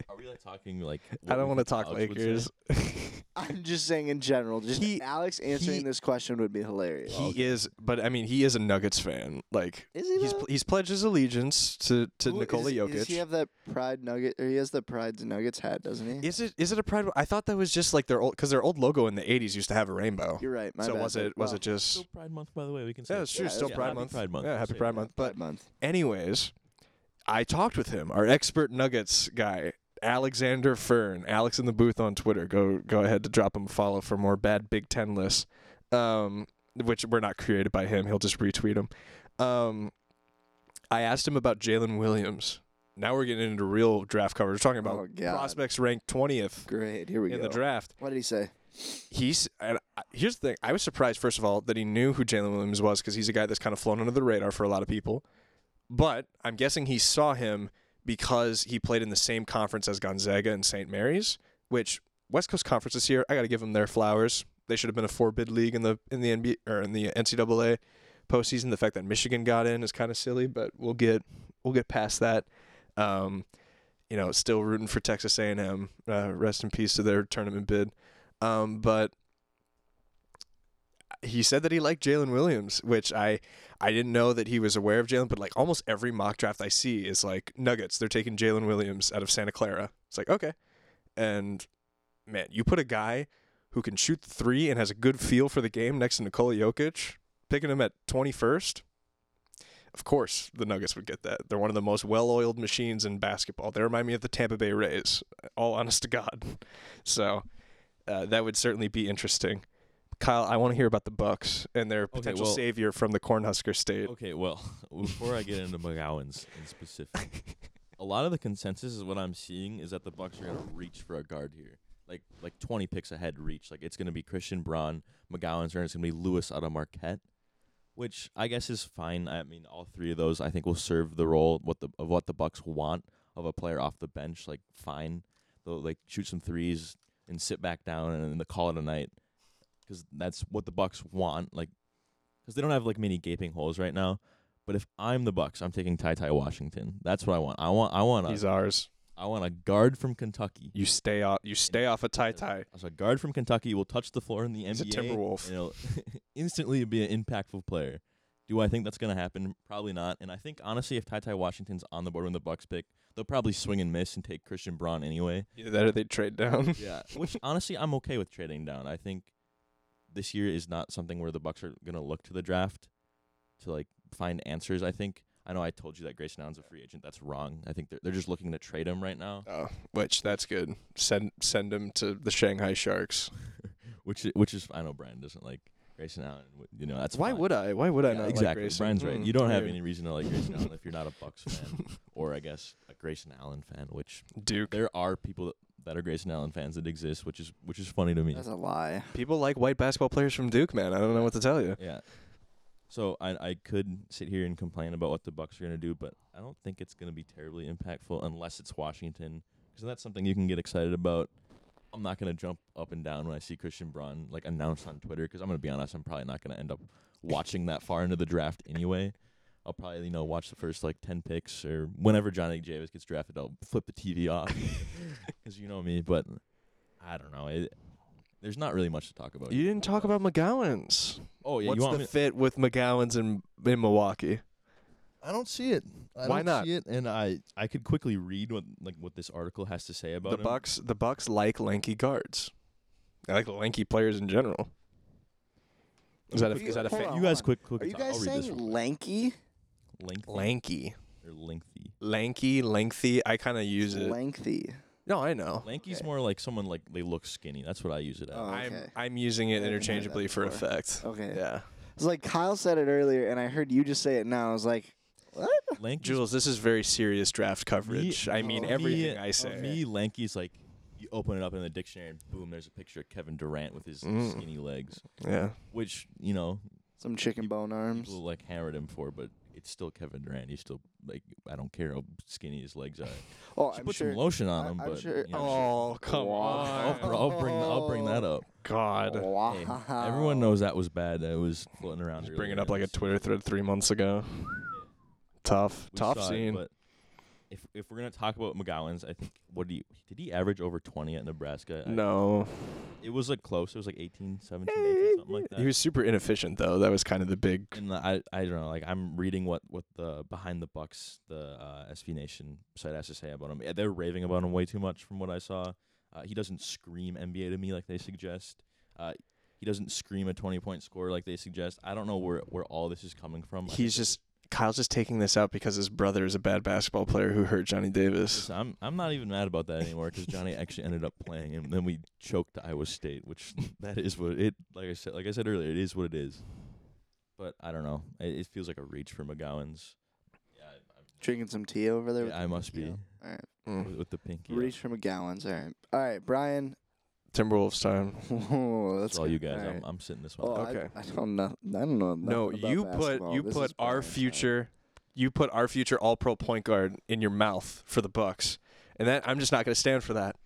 Are we like talking like? I don't want to talk Alex would say? Lakers. I'm just saying in general. Just He- Alex answering he- this question would be hilarious. He is, but I mean, he is a Nuggets fan. Like Is he? he's though? he's pledged his allegiance to to Who- Nikola is- Jokic. Does he have that Pride Nugget, or he has the Pride Nuggets hat, doesn't he? Is it is it a pride? I thought that was just like their old because their old logo in the '80s used to have a rainbow. You're right. My so bad, was it was well, it just Still Pride Month, by the way. We can say yeah? It's true. Yeah, still yeah, Pride happy month. Pride Month. Yeah, We'll happy Pride month. But Pride Month? anyways, I talked with him, our expert Nuggets guy, Alexander Fern, Alex in the booth on Twitter. Go go ahead to drop him a follow for more bad Big Ten lists, um, which were not created by him. He'll just retweet them. Um, I asked him about Jalen Williams. Now we're getting into real draft coverage. We're talking about Oh, God. prospects ranked twentieth Great. Here we in go. the draft. What did he say? He's and I- here's the thing. I was surprised first of all that he knew who Jalen Williams was because he's a guy that's kind of flown under the radar for a lot of people. But I'm guessing he saw him because he played in the same conference as Gonzaga and St. Mary's, which West Coast Conference this year. I got to give them their flowers. They should have been a four bid league in the in the NBA or in the NCAA postseason. The fact that Michigan got in is kind of silly, but we'll get we'll get past that. Um, you know, still rooting for Texas A&M. Uh, rest in peace to their tournament bid. Um, but he said that he liked Jalen Williams, which I I didn't know that he was aware of Jalen. But like almost every mock draft I see is like Nuggets. They're taking Jalen Williams out of Santa Clara. It's like okay, and man, you put a guy who can shoot three and has a good feel for the game next to Nikola Jokic, picking him at twenty first. Of course, the Nuggets would get that. They're one of the most well-oiled machines in basketball. They remind me of the Tampa Bay Rays. All honest to God. So uh, that would certainly be interesting. Kyle, I want to hear about the Bucks and their potential well- savior from the Cornhusker State. Okay, well, before I get into McGowens in specific, a lot of the consensus is what I'm seeing is that the Bucks are gonna reach for a guard here, like like 20 picks ahead reach. Like it's gonna be Christian Braun, McGowens, or it's gonna be Lewis out of Marquette, which I guess is fine. I mean, all three of those I think will serve the role what the of what the Bucks want of a player off the bench. Like fine, they'll like shoot some threes and sit back down and then call it a night because that's what the Bucks want. Like because they don't have like many gaping holes right now. But if I'm the Bucks, I'm taking Ty Ty Washington. That's what I want. I want I want A, He's a, ours. I want a guard from Kentucky. You stay off. You stay off a tie tie. So a guard from Kentucky will touch the floor in the He's a NBA. Timberwolf. And he'll instantly be an impactful player. Do I think that's going to happen? Probably not. And I think honestly, if Ty Ty Washington's on the board when the Bucks pick, they'll probably swing and miss and take Christian Braun anyway. Either that or they trade down. Yeah, which honestly I'm okay with trading down. I think this year is not something where the Bucks are gonna look to the draft to like find answers. I think I know I told you that Grayson Allen's a free agent. That's wrong. I think they're they're just looking to trade him right now, Oh, which that's good. Send send him to the Shanghai Sharks. which which is I know Brian doesn't like Grayson Allen. You know that's Why fine. would I? Why would I Yeah, not exactly? like Brian's right. Mm, You don't have any reason to like Grayson Allen if you're not a Bucks fan, or I guess a Grayson Allen fan. Which Duke. there are people that, that are Grayson Allen fans that exist, which is which is funny to me. That's a lie. People like white basketball players from Duke, man. I don't know what to tell you. Yeah. So I I could sit here and complain about what the Bucks are gonna do, but I don't think it's gonna be terribly impactful unless it's Washington, because that's something you can get excited about. I'm not gonna jump up and down when I see Christian Braun like announced on Twitter, because I'm gonna be honest, I'm probably not gonna end up watching that far into the draft anyway. I'll probably you know watch the first like ten picks or whenever Johnny Davis gets drafted, I'll flip the TV off, because you know me. But I don't know. It, there's not really much to talk about. You didn't talk about McGowens. Oh yeah, What's you want the me? fit with McGowens in in Milwaukee? I don't see it. I Why don't not? see it, and I I could quickly read what like what this article has to say about The him. Bucks. The Bucks like lanky guards. I like lanky players in general. Is that a, You- is that a hold fa- You guys on. quick, quick. Are you guys I'll read this saying real quick. lanky? Lengthy lanky? or lengthy? Lanky, lengthy. I kind of use it. Lengthy. No, I know. Lanky's Okay. more like someone like they look skinny. That's what I use it as. Oh, I'm okay. I'm using it I haven't heard interchangeably for before. effect. Okay. Yeah. It's like Kyle said it earlier, and I heard you just say it now. I was like, what? Lanky's Jules, this is very serious draft coverage. I mean oh, everything me, I say. Me, Lanky's like you open it up in the dictionary and boom, there's a picture of Kevin Durant with his Mm. skinny legs, Yeah. which you know Some chicken bone arms. people like hammered him for, but it's still Kevin Durant. He's still like I don't care how skinny his legs are. Oh, Just I'm put sure. some lotion on I- him, I'm but sure- you know, Oh come Wow. I'll, I'll bring I'll bring that up. God. Hey, Wow. everyone knows that was bad. That was floating around. Just bring it earlier. up like a Twitter thread three months ago. Tough, we tough saw it, scene. but if if we're gonna talk about McGowens, I think what do you did he average over 20 at Nebraska? I- No, it was like close. It was like 18, 17, 18, something like that. he was super inefficient though. That was kind of the big. and the, I I don't know. Like I'm reading what what the behind the Bucks the uh, SB Nation site has to say about him. Yeah, They're raving about him way too much from what I saw. Uh, he doesn't scream NBA to me like they suggest. Uh, he doesn't scream a 20 point score like they suggest. I don't know where where all this is coming from. I He's just Kyle's just taking this out because his brother is a bad basketball player who hurt Johnny Davis. I'm I'm not even mad about that anymore because Johnny actually ended up playing, and then we choked Iowa State, which that is what it. Like I said, like I said earlier, it is what it is. But I don't know. It, it feels like a reach for McGowens. Yeah, I, Drinking some tea over there. Yeah, I must pinky be. out? All right. Mm. with, with the pinky. Reach from a gallons. All right. All right, Brian. Timberwolves time. Whoa, That's that's all you guys. All I'm. I'm sitting this one. Oh, out. I- Okay. I, don't know. I don't know. No, nothing about you put basketball. you This put is our Brian's side. future, you put our future All Pro point guard in your mouth for the Bucks, and that I'm just not going to stand for that.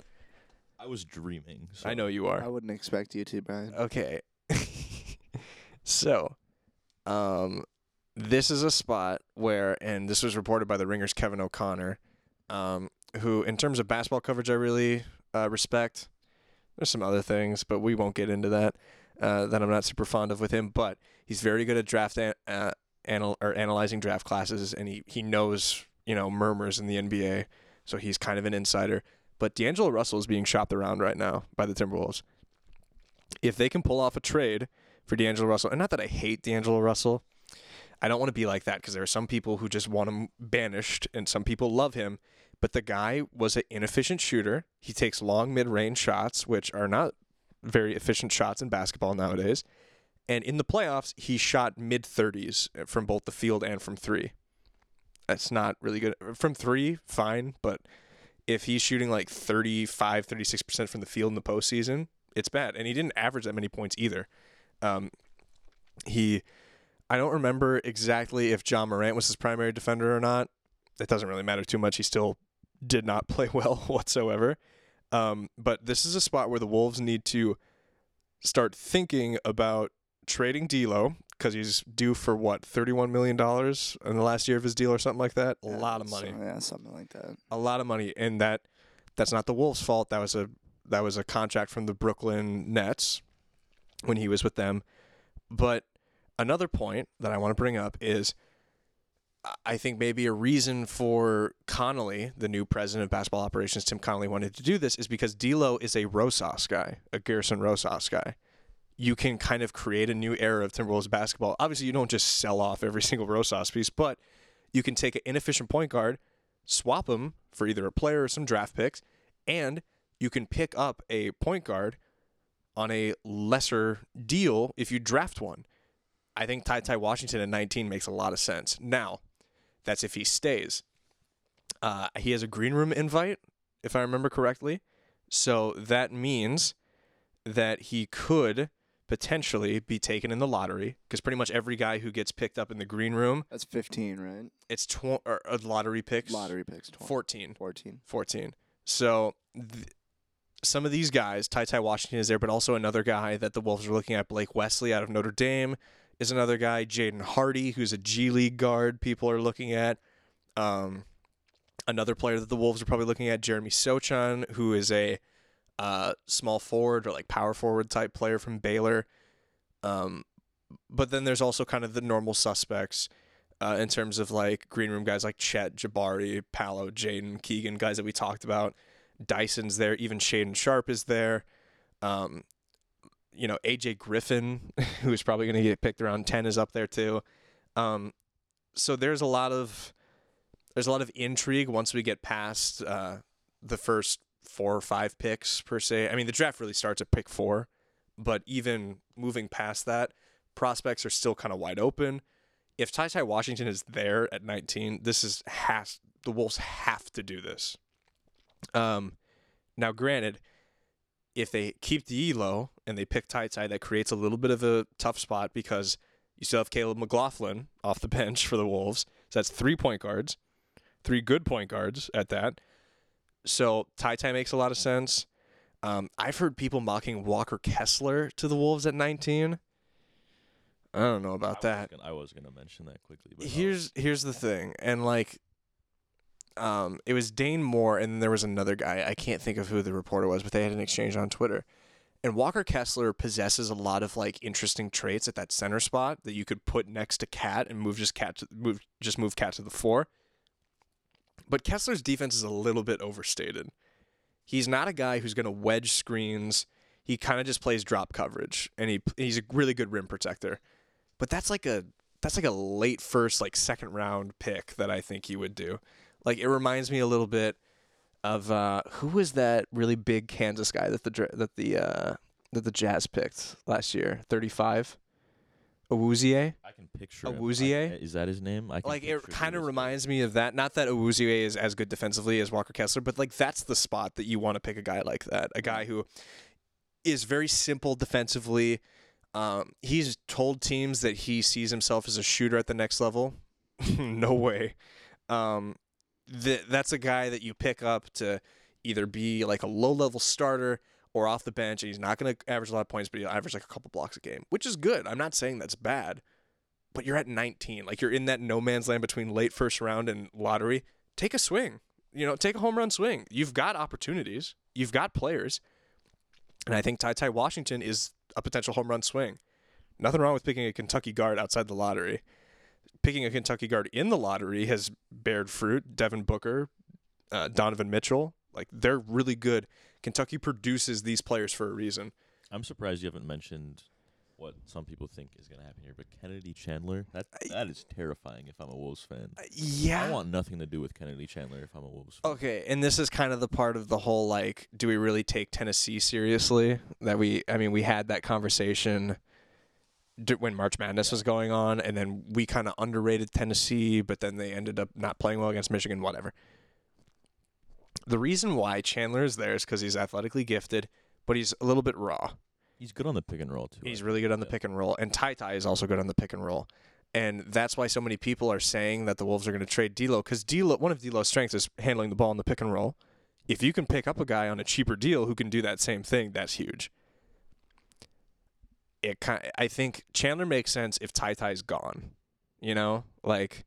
I was dreaming. So I know you are. I wouldn't expect you to, Brian. Okay. so, um, this is a spot where, and this was reported by the Ringers Kevin O'Connor, um, who, in terms of basketball coverage, I really uh, respect. There's some other things, but we won't get into that. Uh, that I'm not super fond of with him, but he's very good at draft an- uh, anal- or analyzing draft classes, and he he knows you know murmurs in the NBA, so he's kind of an insider. But D'Angelo Russell is being shopped around right now by the Timberwolves if they can pull off a trade for D'Angelo Russell, and not that I hate D'Angelo Russell, I don't want to be like that because there are some people who just want him banished, and some people love him. But the guy was an inefficient shooter. He takes long mid range shots, which are not very efficient shots in basketball nowadays. And in the playoffs, he shot mid 30s from both the field and from three. That's not really good. From three, fine. But if he's shooting like 35, 36% from the field in the postseason, it's bad. And he didn't average that many points either. Um, he, I don't remember exactly if Ja Morant was his primary defender or not. It doesn't really matter too much. He still did not play well whatsoever. Um, but this is a spot where the Wolves need to start thinking about trading D'Lo because he's due for what thirty-one million dollars in the last year of his deal or something like that. A lot of money so- yeah, something like that. a lot of money, and that that's not the Wolves' fault. That was a that was a contract from the Brooklyn Nets when he was with them. But another point that I want to bring up is I- think maybe a reason for Connolly, the new president of basketball operations, Tim Connolly, wanted to do this is because D'Lo is a Rosas guy, a Gersson Rosas guy. You can kind of create a new era of Timberwolves basketball. Obviously, you don't just sell off every single Rosas piece, but you can take an inefficient point guard, swap him for either a player or some draft picks, and you can pick up a point guard on a lesser deal if you draft one. I think Ty Ty Washington at 19 makes a lot of sense. Now, that's if he stays. Uh, he has a green room invite, if I remember correctly. So that means that he could potentially be taken in the lottery because pretty much every guy who gets picked up in the green room, That's 15, right? it's tw- or, uh, lottery picks. Lottery picks. 12, 14. 14. 14. So th- some of these guys, Ty Ty Washington is there, but also another guy that the Wolves are looking at, Blake Wesley out of Notre Dame, is another guy. Jaden Hardy, who's a G League guard, people are looking at. Um, another player that the Wolves are probably looking at, Jeremy Sochan, who is a uh, small forward or like power forward type player from Baylor. Um, but then there's also kind of the normal suspects uh, in terms of like green room guys like Chet, Jabari, Paolo, Jaden, Keegan, guys that we talked about. Dyson's there, even Shaedon Sharpe is there. Um, you know, AJ Griffin, who's probably going to get picked around 10 is up there too. Um, so there's a lot of there's a lot of intrigue once we get past uh, the first four or five picks per se. I mean, the draft really starts at pick four, but even moving past that, prospects are still kind of wide open. If Ty Ty Washington is there at 19, this is has the Wolves have to do this. Um, now, granted, if they keep D'Lo and they pick Ty Ty, that creates a little bit of a tough spot because you still have Caleb McLaughlin off the bench for the Wolves. So that's three point guards, three good point guards at that. So Ty Ty makes a lot of sense. Um, I've heard people mocking Walker Kessler to the Wolves at 19. I don't know about I that. Gonna, I was gonna mention that quickly. But no. Here's here's the thing, and like, um, it was Dane Moore, and then there was another guy. I can't think of who the reporter was, but they had an exchange on Twitter. And Walker Kessler possesses a lot of like interesting traits at that center spot that you could put next to Cat and move just Cat to, move just move Cat to the four. But Kessler's defense is a little bit overstated. He's not a guy who's going to wedge screens. He kind of just plays drop coverage, and he he's a really good rim protector. But that's like a that's like a late first, like second round pick that I think he would do. Like it reminds me a little bit of uh, who was that really big Kansas guy that the that the uh, that the Jazz picked last year? Thirty five, Awuzie. I can picture. Awuzie? Is that his name? I Like it kind of reminds me of that. Not that Awuzie is as good defensively as Walker Kessler, but like that's the spot that you want to pick a guy like that, a guy who is very simple defensively. Um, he's told teams that he sees himself as a shooter at the next level. no way. Um, th- that's a guy that you pick up to either be like a low level starter or off the bench, and he's not going to average a lot of points, but he'll average like a couple blocks a game, which is good. I'm not saying that's bad, but you're at 19. Like you're in that no man's land between late first round and lottery. Take a swing. You know, take a home run swing. You've got opportunities. You've got players. And I think Ty Ty Washington is a potential home run swing. Nothing wrong with picking a Kentucky guard outside the lottery. Picking a Kentucky guard in the lottery has bared fruit. Devin Booker, uh, Donovan Mitchell, like they're really good. Kentucky produces these players for a reason. I'm surprised you haven't mentioned what some people think is going to happen here, but Kennedy Chandler, that I- that is terrifying if I'm a Wolves fan. Uh, I want nothing to do with Kennedy Chandler if I'm a Wolves fan. Okay, and this is kind of the part of the whole like, do we really take Tennessee seriously? That we, I mean, we had that conversation when March Madness was going on, and then we kind of underrated Tennessee, but then they ended up not playing well against Michigan. Whatever. The reason why Chandler is there is because he's athletically gifted, but he's a little bit raw. He's good on the pick and roll too. He's really good on the Yeah. pick and roll, and Ty Ty is also good on the pick and roll, and that's why so many people are saying that the Wolves are going to trade D'Lo because D'Lo, one of D'Lo's strengths is handling the ball in the pick and roll. If you can pick up a guy on a cheaper deal who can do that same thing, that's huge. It kind, I think Chandler makes sense if Ty Ty's gone, you know, like.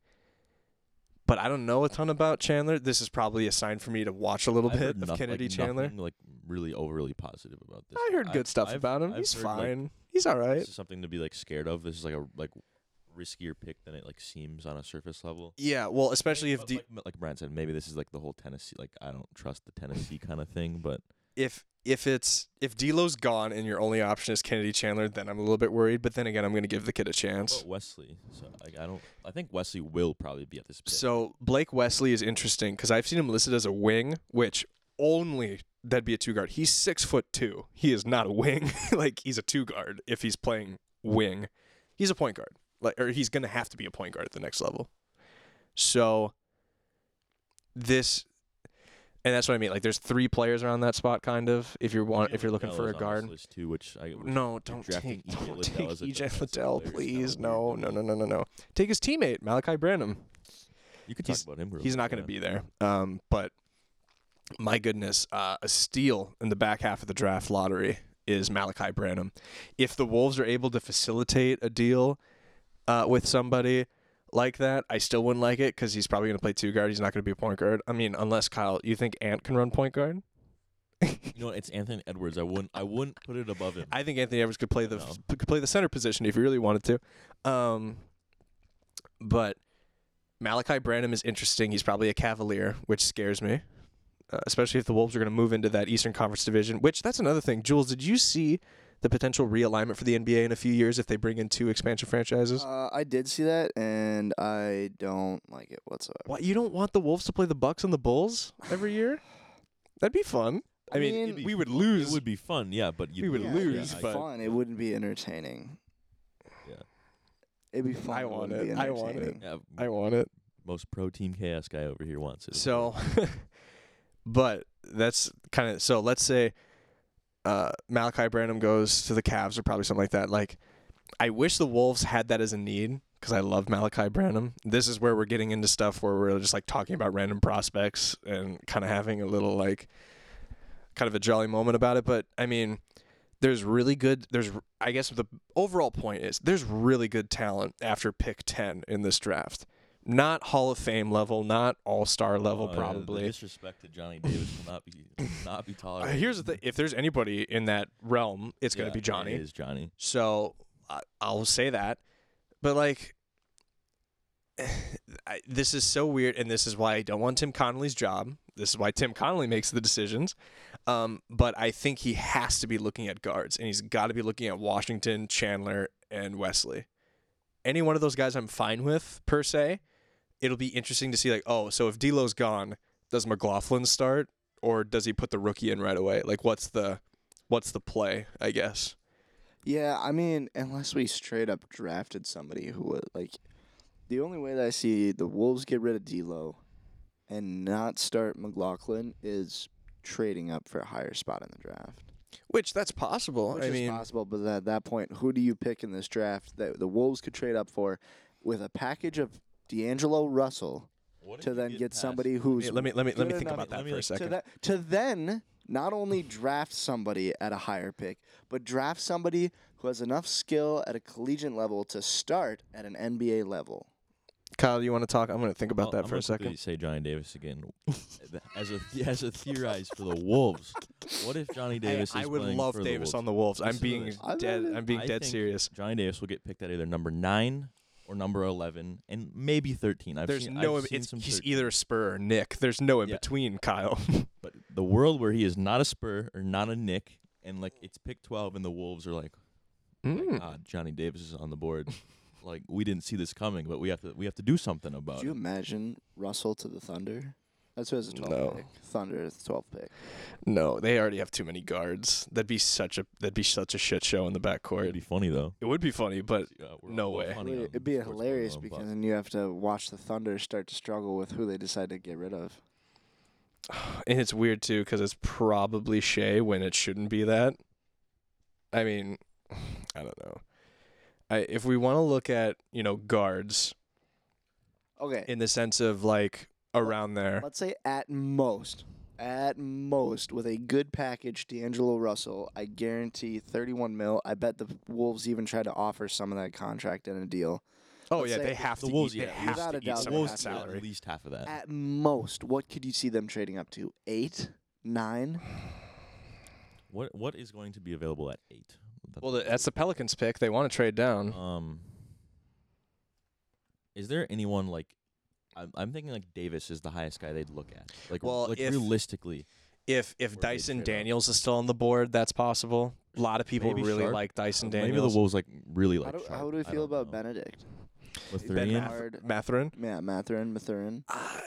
But I don't know a ton about Chandler. This is probably a sign for me to watch a little I've bit of noth- Kennedy like, Chandler. nothing, like really overly positive about this. I heard good stuff I've- about him. I've He's heard, like, fine. He's all right. This is something to be like scared of. This is like a like riskier pick than it like seems on a surface level. Yeah, well, especially if D- like, like Brian said, maybe this is like the whole Tennessee. Like I don't trust the Tennessee kind of thing, but if if it's if D'Lo's gone and your only option is Kennedy Chandler, then I'm a little bit worried. But then again, I'm going to give the kid a chance. Wesley. So like I don't. I think Wesley will probably be at this pick. So Blake Wesley is interesting because I've seen him listed as a wing, which only that'd be a two guard. He's six foot two. He is not a wing. like he's a two guard if he's playing wing. He's a point guard. Like or he's going to have to be a point guard at the next level. So this. And that's what I mean. Like, there's three players around that spot, kind of. If you're want, if you're looking for a Liddell is on guard, too, which I which No, don't take, EJ don't take EJ Liddell, please. No, no, no, no, no, no. Take his teammate, Malaki Branham. You could He's- talk about him. real He's not going to be there. Um, but my goodness, uh, a steal in the back half of the draft lottery is Malaki Branham. If the Wolves are able to facilitate a deal uh, with somebody like that, I still wouldn't like it because he's probably going to play two guard. He's not going to be a point guard. I mean, unless Kyle, you think Ant can run point guard? You know, it's Anthony Edwards. I wouldn't. I wouldn't put it above him. I think Anthony Edwards could play the No. could play the center position if he really wanted to. Um, but Malaki Branham is interesting. He's probably a Cavalier, which scares me, uh, especially if the Wolves are going to move into that Eastern Conference division. Which that's another thing. Jules, did you see the potential realignment for the NBA in a few years if they bring in two expansion franchises? Uh, I did see that, and I don't like it whatsoever. what you don't want the Wolves to play the Bucks and the Bulls every year? That'd be fun. I, I mean, mean, be we would lose. It would be fun, yeah, but you'd We would Yeah, lose, it'd be but- fun. It wouldn't be entertaining. Yeah. It'd be fun. I want wouldn't it. I want it. Yeah, I want it. most pro team chaos guy over here wants it. So, but that's kind of so. Let's say uh, Malaki Branham goes to the Cavs or probably something like that. Like, I wish the Wolves had that as a need because I love Malaki Branham. This is where we're getting into stuff where we're just like talking about random prospects and kind of having a little like kind of a jolly moment about it. But I mean, there's really good. There's I guess the overall point is there's really good talent after pick ten in this draft. Not Hall of Fame level, not All Star level, Uh, the probably. disrespect to Johnny Davis will not be not be Uh, tolerated. here's the thing: if there's anybody in that realm, it's gonna Yeah, be Johnny. It is Johnny. So I, I'll say that. But like, I, this is so weird, and this is why I don't want Tim Connolly's job. This is why Tim Connolly makes the decisions. Um, but I think he has to be looking at guards, and he's got to be looking at Washington, Chandler, and Wesley. Any one of those guys, I'm fine with per se. It'll be interesting to see, like, oh, so if D'Lo's gone, does McLaughlin start, or does he put the rookie in right away? Like, what's the, what's the play? I guess. Yeah, I mean, unless we straight up drafted somebody who would like, the only way that I see the Wolves get rid of D'Lo, and not start McLaughlin is trading up for a higher spot in the draft. Which that's possible. Which I is mean, possible, but at that point, who do you pick in this draft that the Wolves could trade up for with a package of D'Angelo Russell What if to you then get get past- somebody who's let me let me let me good think enough- about that let me, for a like, to second. that to then not only draft somebody at a higher pick, but draft somebody who has enough skill at a collegiate level to start at an NBA level. Kyle, you want to talk? I'm going to think about I'll- that I'm for gonna a second. Say Johnny Davis again, as a as a theorized for the Wolves. What if Johnny Hey, Davis? I is would love for Davis the on the Wolves. I'm being. dead. I'm being I dead think serious. Johnny Davis will get picked at either number nine or number eleven, and maybe thirteen. I've There's seen, no. I've seen it's, some he's 13. either a Spur or Knick. There's no in Yeah. between, Kyle. But the world where he is not a Spur or not a Knick, and like it's pick twelve, and the Wolves are like, oh my Mm. God, Johnny Davis is on the board. like we didn't see this coming, but we have to we have to do something about it. Could you imagine Russell to the Thunder? That's who has a 12 No. pick. Thunder is the 12th pick. No, they already have too many guards. That'd be such a that'd be such a shit show in the backcourt. It'd backcourt. be funny though. It would be funny, but Yeah, we're No all way. funny It'd on it'd be Sports Corner hilarious on because then you have to watch the Thunder start to struggle with who they decide to get rid of. and it's weird too because it's probably Shai when it shouldn't be that. I mean, I don't know. I if we want to look at you know guards Okay. in the sense of like around there. Let's say at most, at most, with a good package, D'Angelo Russell, I guarantee 31 mil. I bet the Wolves even tried to offer some of that contract in a deal. Oh let's yeah, they have the to. Wolves, eat, yeah, they have without to a eat doubt, some Wolves that have to. get salary. at least half of that. At most, what could you see them trading up to? Eight, nine. What what is going to be available at eight? That- Well, the- that's the Pelicans pick. They want to trade down. Um, is there anyone like? I'm I'm thinking like Davis is the highest guy they'd look at. Like, Well, like if- realistically, If if Dyson trade up. Daniels is still on the board, that's possible. A lot of people Maybe really Sharpe. like Dyson uh, maybe Daniels. the Wolves like really How like. do, Sharpe. how do we feel about know. Bennedict? Mathurin? Ben Math- Hard. Matherin. Yeah, Matherin, Mathurin. Uh,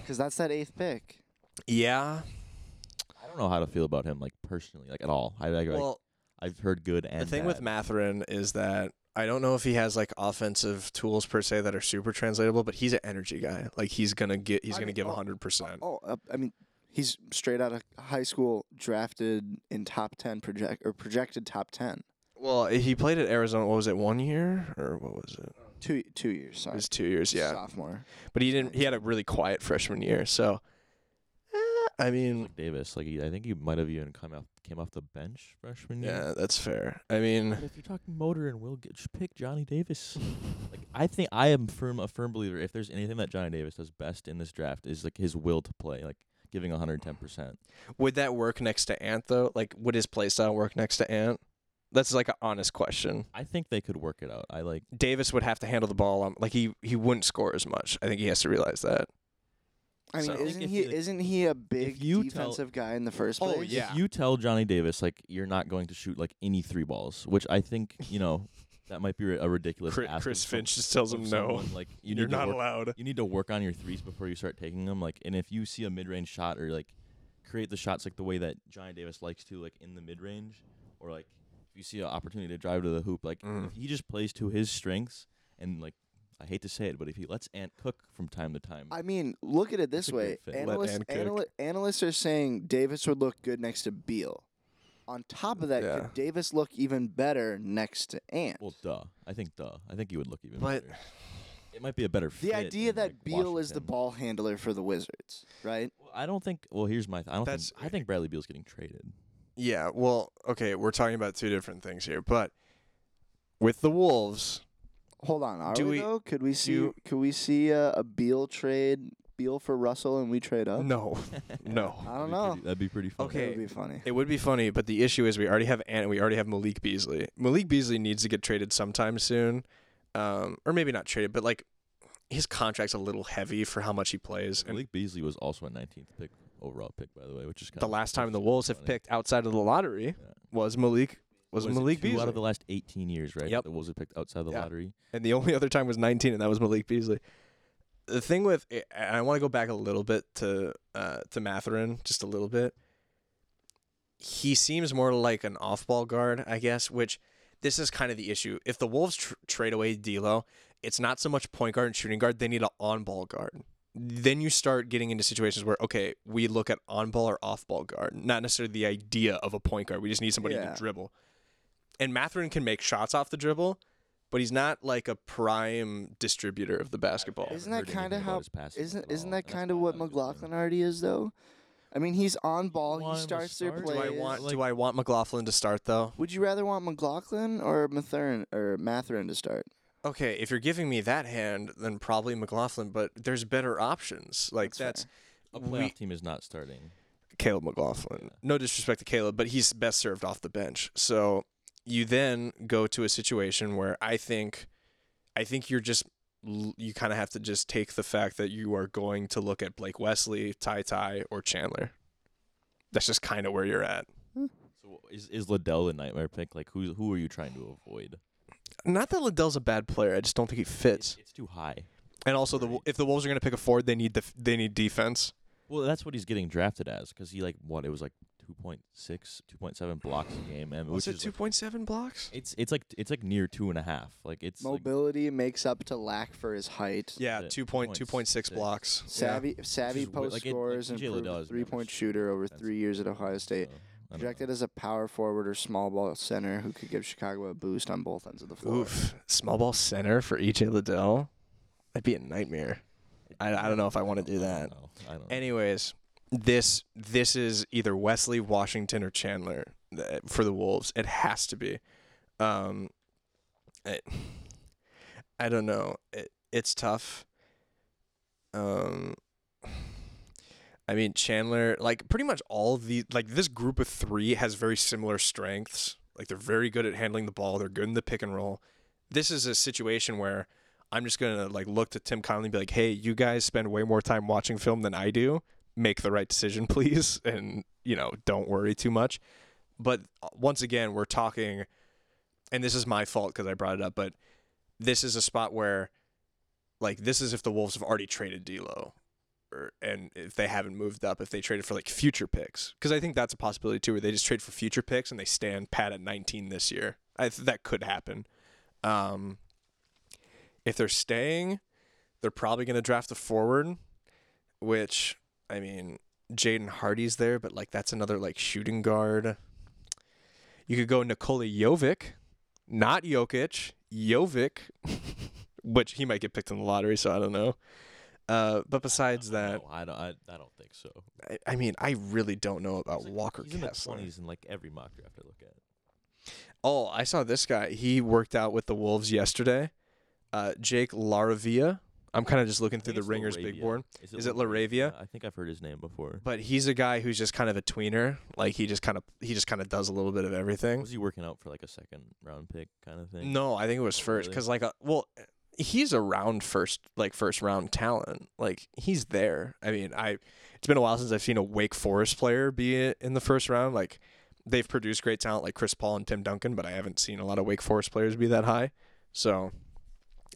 Because that's that eighth pick. yeah. I don't know how to feel about him like personally, like at all. I, I like, Well, I've heard good and the thing with. Matherin is that I don't know if he has like offensive tools per se that are super translatable, but he's an energy guy. Like he's gonna get, he's I gonna mean, give oh, hundred percent. Oh, uh, I mean, he's straight out of high school, drafted in top ten project or projected top ten. Well, he played at Arizona. What was it? One year or what was it? Two two years. Sorry. It was two years. Yeah, sophomore. but he didn't. He had a really quiet freshman year. So, I mean, like Davis. Like he, I think he might have even come off came off the bench freshman year. yeah, that's fair. I mean, But if you're talking motor and will get just pick Johnny Davis. like I think I am firm a firm believer. If there's anything that Johnny Davis does best in this draft is like his will to play, like giving 110 percent. would that work next to Ant though? Like, would his play style work next to Ant? That's like an honest question. I think they could work it out. I like. Davis would have to handle the ball. Um, like he he wouldn't score as much. I think he has to realize that. I mean, So- I think isn't if he you- isn't he a big you tell- defensive guy in the first place? Oh, place? yeah. If you tell Johnny Davis like you're not going to shoot like any three balls, which I think you know that might be a ridiculous. Chris, ask Chris of some- Finch just tells of him no. someone, Like you You're need to not work, allowed. You need to work on your threes before you start taking them. Like, and if you see a mid-range shot or like create the shots like the way that Johnny Davis likes to, like in the mid-range, or like if you see an opportunity to drive to the hoop, like Mm. if he just plays to his strengths and like I hate to say it, but if he lets Ant cook from time to time, I mean, look at it this way. great fit. Let Analysts, Ant cook. analy- analysts are saying Davis would look good next to Beal. On top of that, Yeah. could Davis look even better next to Ant? well, duh. I think duh. I think he would look even. But better. it might be a better. Fit. the idea in, that like, Beal is the Washington. ball handler for the Wizards, right? Well, I don't think. Well, here's my. Th- I don't That's- think. I think Bradley Beal's getting traded. Yeah, well, okay, we're talking about two different things here, but with the Wolves, Hold on, are Do we, we- though? Could we see? do- could we see a, a Beal trade? Beal for Russell, and we trade up. No, no. I don't That'd know. pretty- That'd be pretty fun. Okay. That would be funny. It would be funny, but the issue is we already have Ant- we already have Malik Beasley. Malik Beasley needs to get traded sometime soon, um, or maybe not traded, but like his contract's a little heavy for how much he plays. And Malik Beasley was also a 19th pick overall pick, by the way, which is kind of the last time the Wolves have picked outside of the lottery was Malik was, Malik two Beasley, out of the last 18 years, right? Yep. The Wolves have picked outside the Yeah. lottery. and the only other time was 19, and that was Malik Beasley. The thing with, and I want to go back a little bit to uh, to Mathurin, just a little bit. He seems more like an off-ball guard, I guess. Which this is kind of the issue. If the Wolves tr- trade away D'Lo, it's not so much point guard and shooting guard; they need an on-ball guard. Then you start getting into situations where okay, we look at on-ball or off-ball guard, not necessarily the idea of a point guard. We just need somebody Yeah. can dribble. And Mathurin can make shots off the dribble, but he's not like a prime distributor of the basketball. Isn't that kinda about how- his passing Isn't isn't that kind of what not a good thing. McLaughlin already is though? I mean, he's on ball. want He him to starts their start? plays. Do I want like- do I want McLaughlin to start though? Would you rather want McLaughlin or Mathurin or Mathurin to start? Okay, if you're giving me that hand, then probably McLaughlin, but there's better options. Like That's that's, A we- playoff team is not starting. Caleb McLaughlin. Yeah. No disrespect to Caleb, but he's best served off the bench. So you then go to a situation where I think I think you're just you kind of have to just take the fact that you are going to look at Blake Wesley, Ty Ty, or Chandler. That's just kind of where you're at. Hmm. So is is Liddell the nightmare pick? Like who who are you trying to avoid? Not that Liddell's a bad player. I just don't think he fits. It's, it's too high. And also, the if the Wolves are going to pick a forward, they need the they need defense. Well, that's what he's getting drafted as because he like what it was like 2.6, 2.7 blocks a game, and Was which it is two like, point seven blocks? it's it's like it's like near two and a half. Like it's like, Mobility makes up to lack for his height. Yeah, Yeah, two point two point six 2.6. blocks. Savvy, savvy is weird. post Like, it- like scores and TJ Liddell is three point never shooter over defensive three years at Ohio State. so, I don't know. Projected as a power forward or small ball center who could give Chicago a boost on both ends of the Yeah. floor. Oof, small ball center for EJ Liddell. That'd be a nightmare. I, I don't know if I want to do I that. don't know. I don't know. Anyways, this this is either Wesley, Washington, or Chandler uh, for the Wolves. It has to be. Um, I, I don't know. It, it's tough. Um, I mean Chandler, like pretty much all of the like this group of three has very similar strengths. Like they're very good at handling the ball. They're good in the pick and roll. This is a situation where I'm just gonna like look to Tim Connelly and be like, "Hey, you guys spend way more time watching film than I do. Make the right decision, please, and you know, don't worry too much." But uh, once again, we're talking, and this is my fault because I brought it up. But this is a spot where, like, this is if the Wolves have already traded D'Lo, or and if they haven't moved up, if they traded for like future picks, because I think that's a possibility too, where they just trade for future picks and they stand pat at 19 this year. I th- that could happen. Um, if they're staying, they're probably going to draft a forward, which I mean, Jaden Hardy's there, but like that's another like shooting guard. You could go Nikola Jovic, not Jokic, Jovic, which he might get picked in the lottery, so I don't know. Uh, but besides that, No, I don't. I, I don't think so. I, I mean, I really don't know about like- Walker he's in the Kessler. twenties in like every mock draft I look at. Oh, I saw this guy. He worked out with the Wolves yesterday. Uh, Jake LaRavia. I'm kind of just looking through the Ringers big LaRavia. board. Is Is it LaRavia? I think I've heard his name before. But he's a guy who's just kind of a tweener. Like he just kind of he just kind of does a little bit of everything. Was he working out for like a second round pick kind of thing? No, I think it was first really? because like a, well, he's around first like first round talent. Like he's there. I mean, I it's been a while since I've seen a Wake Forest player be in the first round. Like they've produced great talent like Chris Paul and Tim Duncan, but I haven't seen a lot of Wake Forest players be that high. So,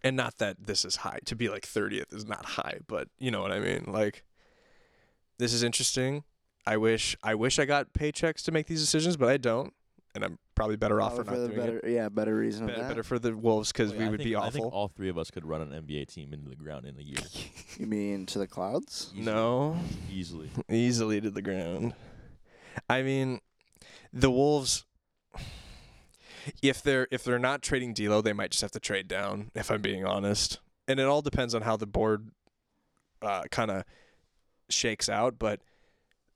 and not that this is high to be like 30th is not high, but you know what I mean. Like this is interesting. I wish I wish I got paychecks to make these decisions, but I don't, and I'm probably better off for Probably not the doing it. Yeah, better reason Be- that. better for the Wolves because we I would think, be I think awful. all three of us could run an NBA team into the ground in a year. You mean to the clouds? Easily. No, Easily. easily to the ground. I mean, the Wolves. If they're if they're not trading D'Lo, they might just have to trade down. If I'm being honest, and it all depends on how the board uh, kind of shakes out. But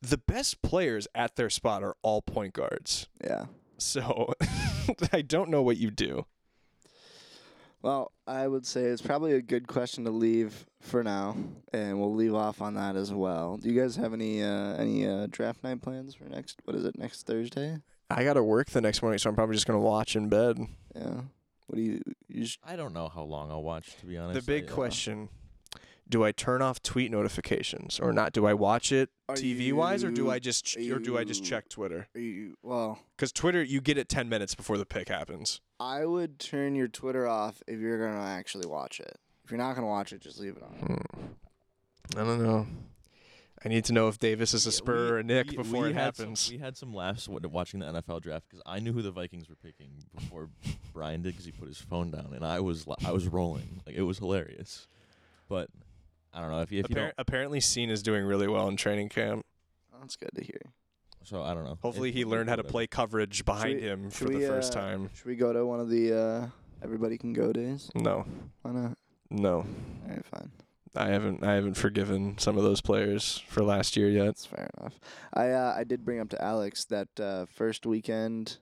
the best players at their spot are all point guards. Yeah. So I don't know what you do. Well, I would say it's probably a good question to leave for now, and we'll leave off on that as well. Do you guys have any uh, any uh, draft night plans for next? What is it? Next Thursday? I gotta work the next morning, so I'm probably just gonna watch in bed. Yeah. What do you? you just, I don't know how long I'll watch. To be honest, The big I, uh, question: Do I turn off tweet notifications or not? Do I watch it Are TV wise, or do I just ch- are or do I just check Twitter? are you, well, Because Twitter, you get it ten minutes before the pick happens. I would turn your Twitter off if you're gonna actually watch it. If you're not gonna watch it, just leave it on. Hmm. I don't know. I need to know if Davis is a Spur we- or a Knick we- before we it happens. Some, we had some laughs watching the NFL draft because I knew who the Vikings were picking before Brian did because he put his phone down and I was I was rolling like it was hilarious, but I don't know if you, if you don't. apparently, Cine is doing really well in training camp. That's good to hear. So I don't know. Hopefully, If- he learned how to play coverage behind we- him should for the we, first uh, time. Should we go to one of the uh, everybody can go days? No, Why not? no, All right, fine. I haven't. I haven't forgiven some of those players for last year yet. That's fair enough. I uh, I did bring up to Alex that uh, first weekend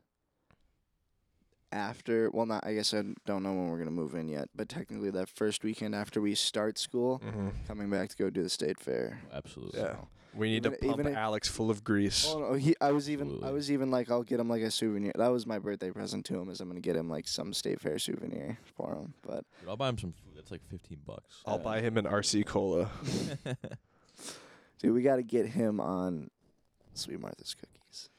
after. Well, not. I guess I don't know when we're gonna move in yet, but technically that first weekend after we start school, Mm-hmm. coming back to go do the state fair. Absolutely. Yeah. So- We need Even- to pump even if- Alex full of grease. Oh no, he. I was even. I was even like, I'll get him like a souvenir. That was my birthday present to him. Is I'm gonna get him like some state fair souvenir for him. But Dude, I'll buy him some food. That's like fifteen bucks. I'll uh, buy him an RC cola. dude, we got to get him on Sweet Martha's cookies.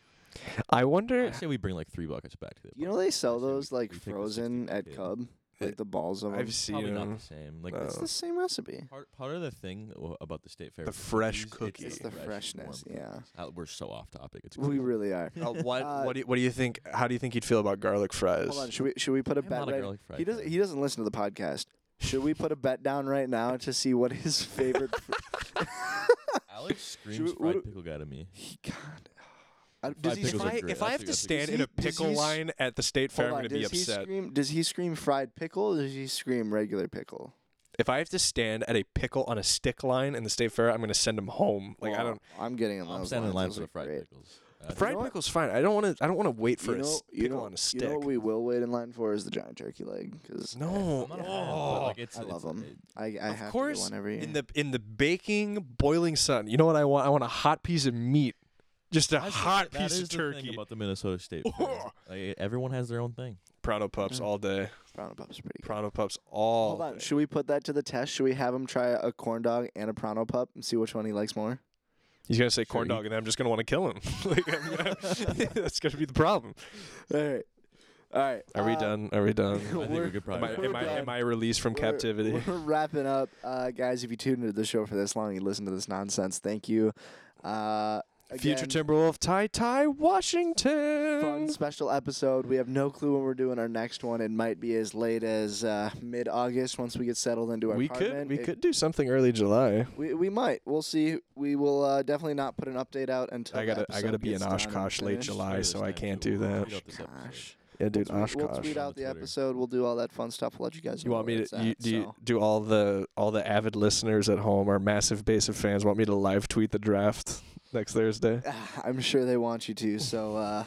I I wonder. say we bring like three buckets back to the. You know they sell I we- those like we frozen at kid. Cub, like the balls of them. I've seen Probably not him. the same. Like It's the same recipe. part part of the thing w- about the state fair. The with fresh cookies, cookie. It's the fresh, freshness. warm Yeah, cookies. Uh, we're so off topic. It's we crazy. really are. Uh, what Uh, what do you, what do you think? How do you think he'd feel about garlic fries? Hold on, should we should we put a I'm bet not a right? garlic fry He doesn't fan. he doesn't listen to the podcast. Should we put a bet down right now to see what his favorite? fr- Alex we- screams what fried do- pickle guy to me. he, God. I, does he, pickles if I if I have to stand in a Does he pickle line at the state fair, I'm gonna be does he upset. scream? Does he scream fried pickle? Or does he scream regular pickle? If I have to stand at a pickle on a stick line in the state fair, I'm gonna send him home. Like I don't. I'm getting in I'm those standing in line for the fried great. pickles. Uh, Fried know what? pickle's fine. I don't want to. I don't want to wait for you a know, s- you pickle know, on a You stick. know what we will wait in line for is the giant turkey leg because no, I'm not a fan, oh. but like it's, I it's- love them. I, I Of have course, to get one every year. in the in the baking boiling sun. You know what I want? I want a hot piece of meat, just a That's hot that piece is of the turkey. thing about the Minnesota State. Fair. Like, everyone has their own thing. Pronto pups all day. brown and pup's pretty good. Pronto pups all. Hold on, day. should we put that to the test? Should we have him try a corn dog and a Pronto pup and see which one he likes more? He's gonna say corn Sure, dog, and then I'm just gonna want to kill him. like, I'm gonna, that's gonna be the problem. All right, all right. Are we uh, done? Are we done? I think We're- we could Am I, probably. am, I, am I released from We're- captivity? We're wrapping up, uh, guys. If you tuned into the show for this long, you listened to this nonsense. Thank you. Uh, Future Timberwolf, Ty Ty Washington. fun special episode. We have no clue when we're doing our next one. It might be as late as uh, mid August once we get settled into our we apartment. could we It- could do something early July. We, we might. We'll see. We will uh, definitely not put an update out until I gotta I gotta be in gets done and Oshkosh late. July, so I can't do that. tweet out this episode. Gosh. Yeah, dude, we'll, tweet, we'll tweet out the the Twitter. episode. We'll do all that fun stuff. We'll let you guys know. You want me to you, at, do you, so. do all the all the avid listeners at home, our massive base of fans, want me to live tweet the draft next Thursday? I'm sure they want you to. So, uh,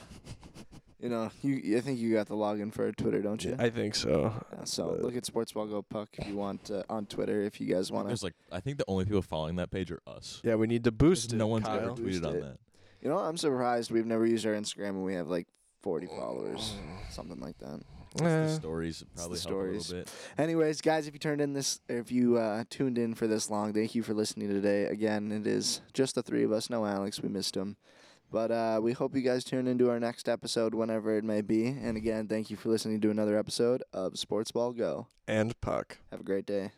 you know, you I think you got the login for Twitter, don't you? I think so. Yeah, so but- look at Sports Ball Go Puck if you want uh, on Twitter if you guys want to. There's like I think the only people following that page are us. Yeah, we need to boost it. no one's Kyle. ever tweeted on that. You know, I'm surprised we've never used our Instagram and we have like 40 followers, something like that. It's the stories probably the help a stories. little bit. Anyways, guys, if you turned in this, if you uh, tuned in for this long, thank you for listening today. Again, it is just the three of us. No Alex, we missed him. But uh, we hope you guys tune into our next episode, whenever it may be. And again, thank you for listening to another episode of Sports Ball Go. and puck. Have a great day.